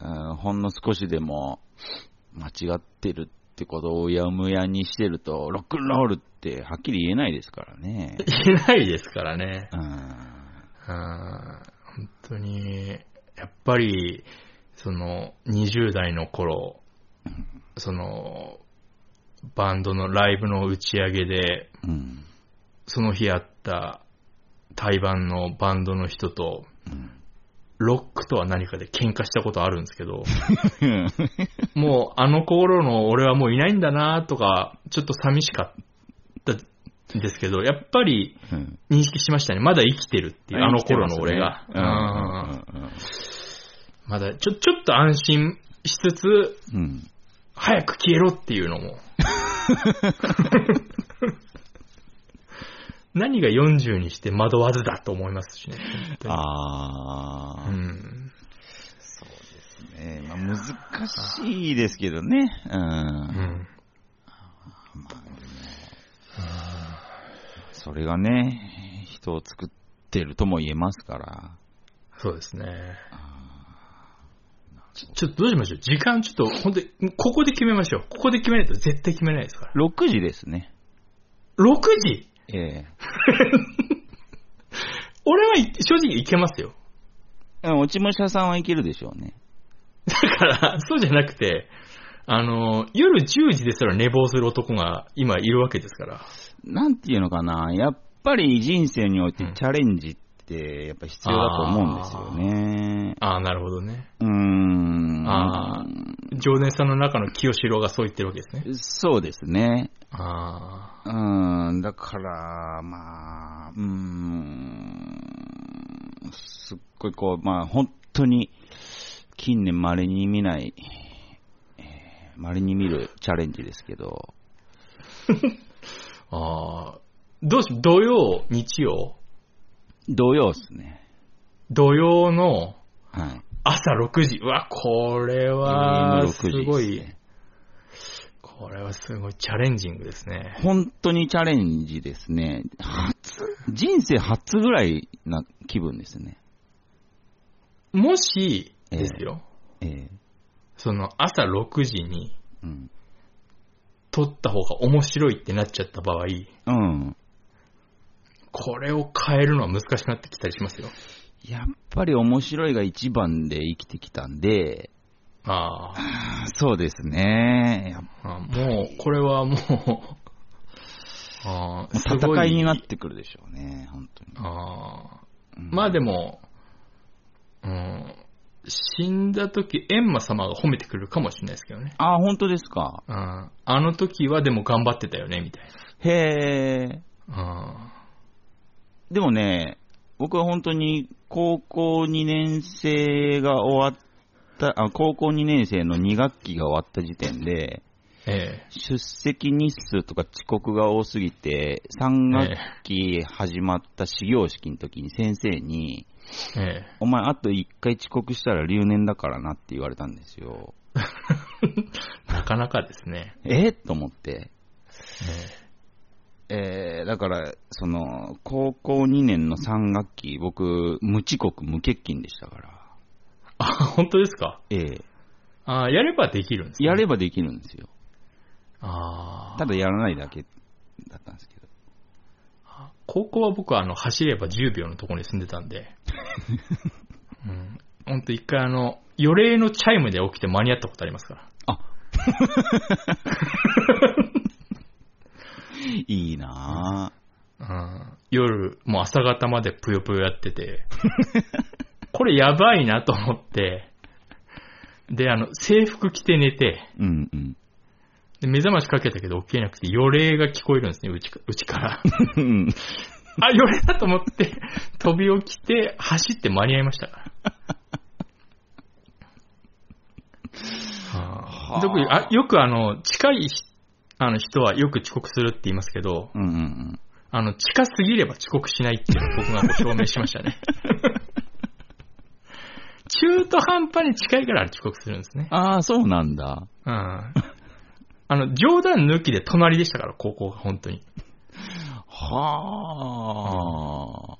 Speaker 1: うんほんの少しでも間違ってるってことをうやむやにしてると、ロックンロールってはっきり言えないですからね。(laughs)
Speaker 2: 言えないですからね。
Speaker 1: うん
Speaker 2: うん。本当に、やっぱり、その、20代の頃、その、バンドのライブの打ち上げで、
Speaker 1: うん。
Speaker 2: その日会った対バンのバンドの人と、
Speaker 1: うん。
Speaker 2: ロックとは何かで喧嘩したことあるんですけど、(laughs) もうあの頃の俺はもういないんだなとか、ちょっと寂しかっですけど、やっぱり
Speaker 1: うん
Speaker 2: 認識しましたね。まだ生きてるっていう、あの頃の俺が。まだちょ、ちょっと安心しつつ、
Speaker 1: うんうん
Speaker 2: 早く消えろっていうのも。(laughs) 何が40にして惑わずだと思いますしね。
Speaker 1: ああ、
Speaker 2: うん
Speaker 1: ねまあ、難しいですけどね。うん。
Speaker 2: うん
Speaker 1: それがね、人を作ってるとも言えますから。
Speaker 2: そうですね。ちょちょっとどうしましょう。時間ちょっと、本当に、ここで決めましょう。ここで決めないと絶対決めないですから。
Speaker 1: 6時ですね。
Speaker 2: 6時？
Speaker 1: ええ (laughs)
Speaker 2: 俺はい正直いけますよ。
Speaker 1: うん落ち武者さんはいけるでしょうね。
Speaker 2: だから、そうじゃなくて、あの、夜10時ですら寝坊する男が今いるわけですから。
Speaker 1: なんていうのかな、やっぱり人生において
Speaker 2: うん
Speaker 1: チャレンジってやっぱ必要だと思うんですよね。
Speaker 2: ああ、なるほどね。
Speaker 1: うーん。
Speaker 2: あ常念さんの中の清志郎がそう言ってるわけですね。
Speaker 1: そうですね。
Speaker 2: ああ。
Speaker 1: うん、だから、まあ、うーん、これこう、まあ本当に近年稀に見ない、えー稀に見るチャレンジですけど、(laughs)
Speaker 2: ああ、どうし、土曜、日曜？
Speaker 1: 土曜っすね。
Speaker 2: 土曜の
Speaker 1: はい。
Speaker 2: 朝6時。うわ、これは、
Speaker 1: AM6
Speaker 2: す
Speaker 1: 時
Speaker 2: ごいこれはすごいチャレンジングですね。
Speaker 1: 本当にチャレンジですね。初、人生初ぐらいな気分ですね。
Speaker 2: もし、ですよ、
Speaker 1: ええ
Speaker 2: その朝6時に
Speaker 1: うん。
Speaker 2: 撮った方が面白いってなっちゃった場合、
Speaker 1: うん。
Speaker 2: これを変えるのは難しくなってきたりしますよ。
Speaker 1: やっぱり面白いが一番で生きてきたんで、
Speaker 2: あ
Speaker 1: そうですね。やっ
Speaker 2: ああ、もう、これはもう、(laughs) ああ、
Speaker 1: ぱ
Speaker 2: すご
Speaker 1: 戦いになってくるでしょうね、本当に。
Speaker 2: ああ、
Speaker 1: うん
Speaker 2: まあでも、うん、死んだ時、閻魔様が褒めてくるかもしれないですけどね。
Speaker 1: あ、本当ですか？
Speaker 2: うん、あの時はでも頑張ってたよね、みたい
Speaker 1: へえ。
Speaker 2: な。
Speaker 1: でもね、僕は本当に高校2年生が終わった、あ高校2年生の2学期が終わった時点で、
Speaker 2: うん、え
Speaker 1: 出席日数とか遅刻が多すぎて、3学期始まった始業式の時に先生に、
Speaker 2: え、え
Speaker 1: お前あと1回遅刻したら留年だからなって言われたんですよ。
Speaker 2: え、(laughs) なかなかですね。
Speaker 1: え？と思って。
Speaker 2: え
Speaker 1: えー、だから、その、高校2年の3学期、僕、無遅刻、無欠勤でしたから。
Speaker 2: あ、本当ですか？
Speaker 1: ええ
Speaker 2: あやればできるんですね
Speaker 1: やればできるんですよ。
Speaker 2: ああ
Speaker 1: ただやらないだけだったんですけど。
Speaker 2: 高校は僕はあの走れば10秒のところに住んでたんで、(laughs) うん、ほんと一回あの、予令のチャイムで起きて間に合ったことありますから。
Speaker 1: あ。いいなぁ。
Speaker 2: うん、夜、もう朝方までぷよぷよやってて、(laughs) これやばいなと思って、で、あの、制服着て寝て、
Speaker 1: うんうん。
Speaker 2: で目覚ましかけたけど起きれなくて、予令が聞こえるんですね、うちかうちから。(laughs)
Speaker 1: うん
Speaker 2: あ、予令だと思って、飛び起きて、走って間に合いましたから。はあ、特にあよくあの、近いひあの人はよく遅刻するって言いますけど、
Speaker 1: うんうん
Speaker 2: あの、近すぎれば遅刻しないっていうのを僕がこう証明しましたね。(laughs) 中途半端に近いから遅刻するんですね。
Speaker 1: ああ、そうなんだ。
Speaker 2: うん。あの、冗談抜きで隣でしたから、高校が本当に。
Speaker 1: はあ。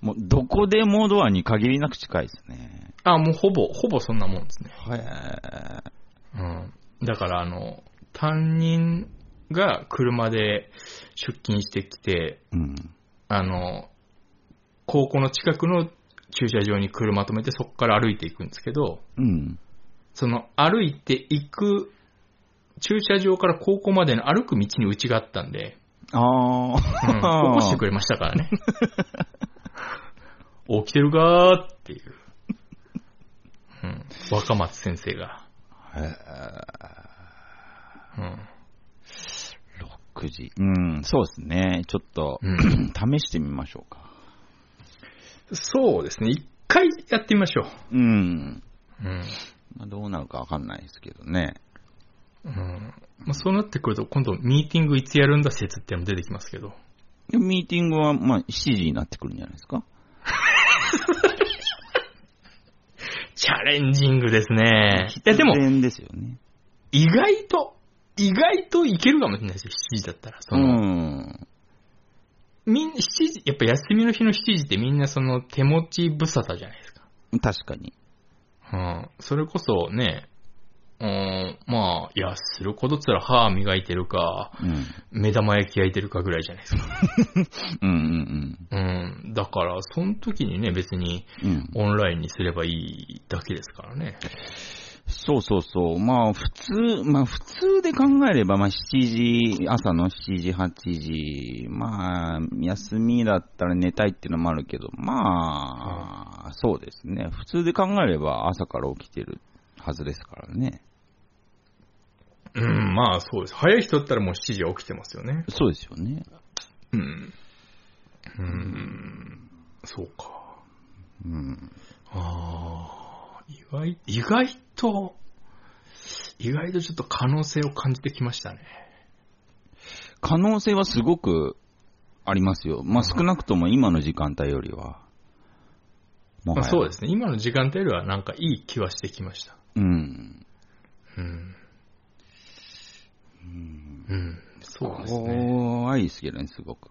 Speaker 1: もう、どこでもドアに限りなく近いですね。
Speaker 2: あ、もうほぼ、ほぼそんなもんですね。
Speaker 1: へえ。
Speaker 2: うん。だから、あの、担任が車で出勤してきて、
Speaker 1: うん。
Speaker 2: あの、高校の近くの駐車場に車止めてそこから歩いていくんですけど、
Speaker 1: うん。
Speaker 2: その歩いていく駐車場から高校までの歩く道にうちがあったんで、
Speaker 1: あ
Speaker 2: うん、起
Speaker 1: あ。
Speaker 2: こしてくれましたからね。(laughs) 起きてるかーっていう。うん、若松先生が。
Speaker 1: へえ。
Speaker 2: うん
Speaker 1: 6時。うん、そうですね。ちょっと、
Speaker 2: うん (clears throat)
Speaker 1: 試してみましょうか。
Speaker 2: そうですね。一回やってみましょ
Speaker 1: うん。
Speaker 2: う。うん。
Speaker 1: まあ、どうなるかわかんないですけどね。
Speaker 2: うんまあ、そうなってくると、今度ミーティングいつやるんだ説っていうのも出てきますけど。
Speaker 1: でミーティングは、まあ、7時になってくるんじゃないですか？(laughs)
Speaker 2: チャレンジングですね。いや、でも、
Speaker 1: ですよね。
Speaker 2: 意外と、意外といけるかもしれないですよ、7時だったら。そうの、
Speaker 1: ん。
Speaker 2: みんな、7時、やっぱ休みの日の7時ってみんなその手持ち無沙汰じゃないですか。
Speaker 1: 確かに。
Speaker 2: うん。それこそね、うん、まあ、いや、することっつら歯磨いてるか、
Speaker 1: うん。
Speaker 2: 目玉焼き焼いてるかぐらいじゃないですか。(laughs)
Speaker 1: うんうん
Speaker 2: うん。だから、その時にね、別に
Speaker 1: うん。うん。
Speaker 2: オンラインにすればいいだけですからね。
Speaker 1: そうそうそう。まあ、普通、まあ、普通で考えれば、まあ、7時、朝の7時、8時、まあ、休みだったら寝たいっていうのもあるけど、まあ、そうですね。普通で考えれば朝から起きてるはずですからね。
Speaker 2: うん、まあそうです。早い人だったらもう7時は起きてますよね。
Speaker 1: そうですよね。
Speaker 2: うん。うん、そうか。
Speaker 1: うん。
Speaker 2: ああ、意外、意外と、意外とちょっと可能性を感じてきましたね。
Speaker 1: 可能性はすごくありますよ。まあ、少なくとも今の時間帯よりは。も
Speaker 2: まあ、そうですね。今の時間帯よりはなんかいい気はしてきました。
Speaker 1: うん。
Speaker 2: うん。
Speaker 1: うん
Speaker 2: うん。そうですね。
Speaker 1: 怖いですけどね、すごく。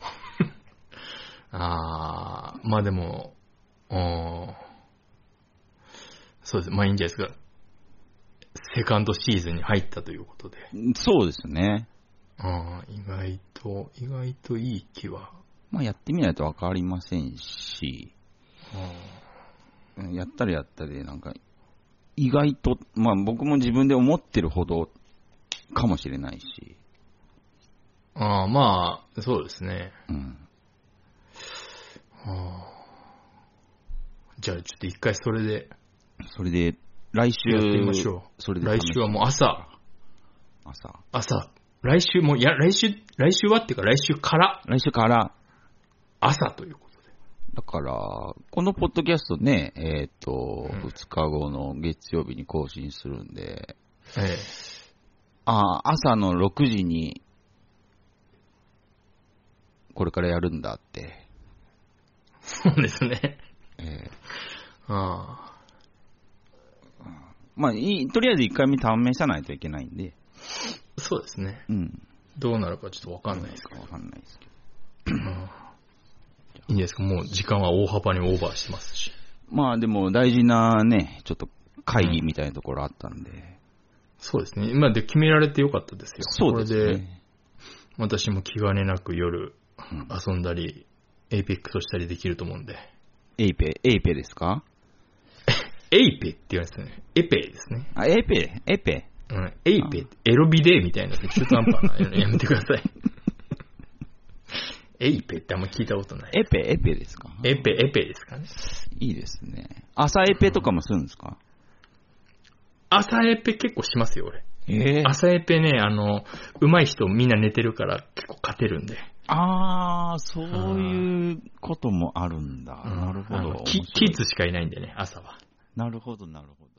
Speaker 1: (laughs)
Speaker 2: ああ、まあでも、うんそうです。まあいいんじゃないですか。セカンドシーズンに入ったということで。
Speaker 1: そうですね。
Speaker 2: ああ、意外と、意外といい気は。
Speaker 1: まあ、やってみないとわかりませんし、
Speaker 2: あ
Speaker 1: やったらやったで、なんか、意外と、まあ僕も自分で思ってるほどかもしれないし、
Speaker 2: ああ、まあ、そうですね。
Speaker 1: うん。
Speaker 2: ああじゃあちょっと一回それで
Speaker 1: それで、来週、
Speaker 2: やってみましょう。
Speaker 1: それで
Speaker 2: 来週はもう朝、
Speaker 1: 朝。
Speaker 2: 朝、来週も、いや、来週、来週はっていうか来週から
Speaker 1: 来週から、
Speaker 2: 朝ということで。
Speaker 1: だから、このポッドキャストね、えっ、と、
Speaker 2: うん
Speaker 1: 2日後の月曜日に更新するんで、
Speaker 2: ええ。
Speaker 1: ああ、朝の6時に、これからやるんだって、
Speaker 2: そうですね。
Speaker 1: えー
Speaker 2: ああ。
Speaker 1: まあいい、とりあえず1回目試さないといけないんで、
Speaker 2: そうですね。
Speaker 1: うん。
Speaker 2: どうなるかちょっとわかんないです
Speaker 1: かわかんないですけど。
Speaker 2: いいんですか？もう時間は大幅にオーバーしてますし。
Speaker 1: まあでも大事なね、ちょっと会議みたいなところあったんで、
Speaker 2: そうですね。今で決められてよかったですよ。
Speaker 1: そうです
Speaker 2: これで、
Speaker 1: ね。
Speaker 2: 私も気兼ねなく夜
Speaker 1: うん
Speaker 2: 遊んだり、エイペックスしたりできると思うんで。
Speaker 1: エイペ、エイペですか？
Speaker 2: エイペって言われてたね。エペですね。
Speaker 1: あ、エイペ、エイペ？
Speaker 2: うん。エイペ、エロビデーみたいな中途半端なのやめてください。(laughs) エイペってあんま聞いたことない。
Speaker 1: エペ、エペですか？
Speaker 2: エペ、エペですかね。
Speaker 1: いいですね。朝エペとかもするんですか？
Speaker 2: 朝エペ結構しますよ、俺。
Speaker 1: ええ
Speaker 2: 朝エペね、あの、上手い人みんな寝てるから結構勝てるんで。
Speaker 1: ああ、そういうこともあるんだ。なるほど。
Speaker 2: キッズしかいないんでね、朝は。
Speaker 1: なるほど、なるほど。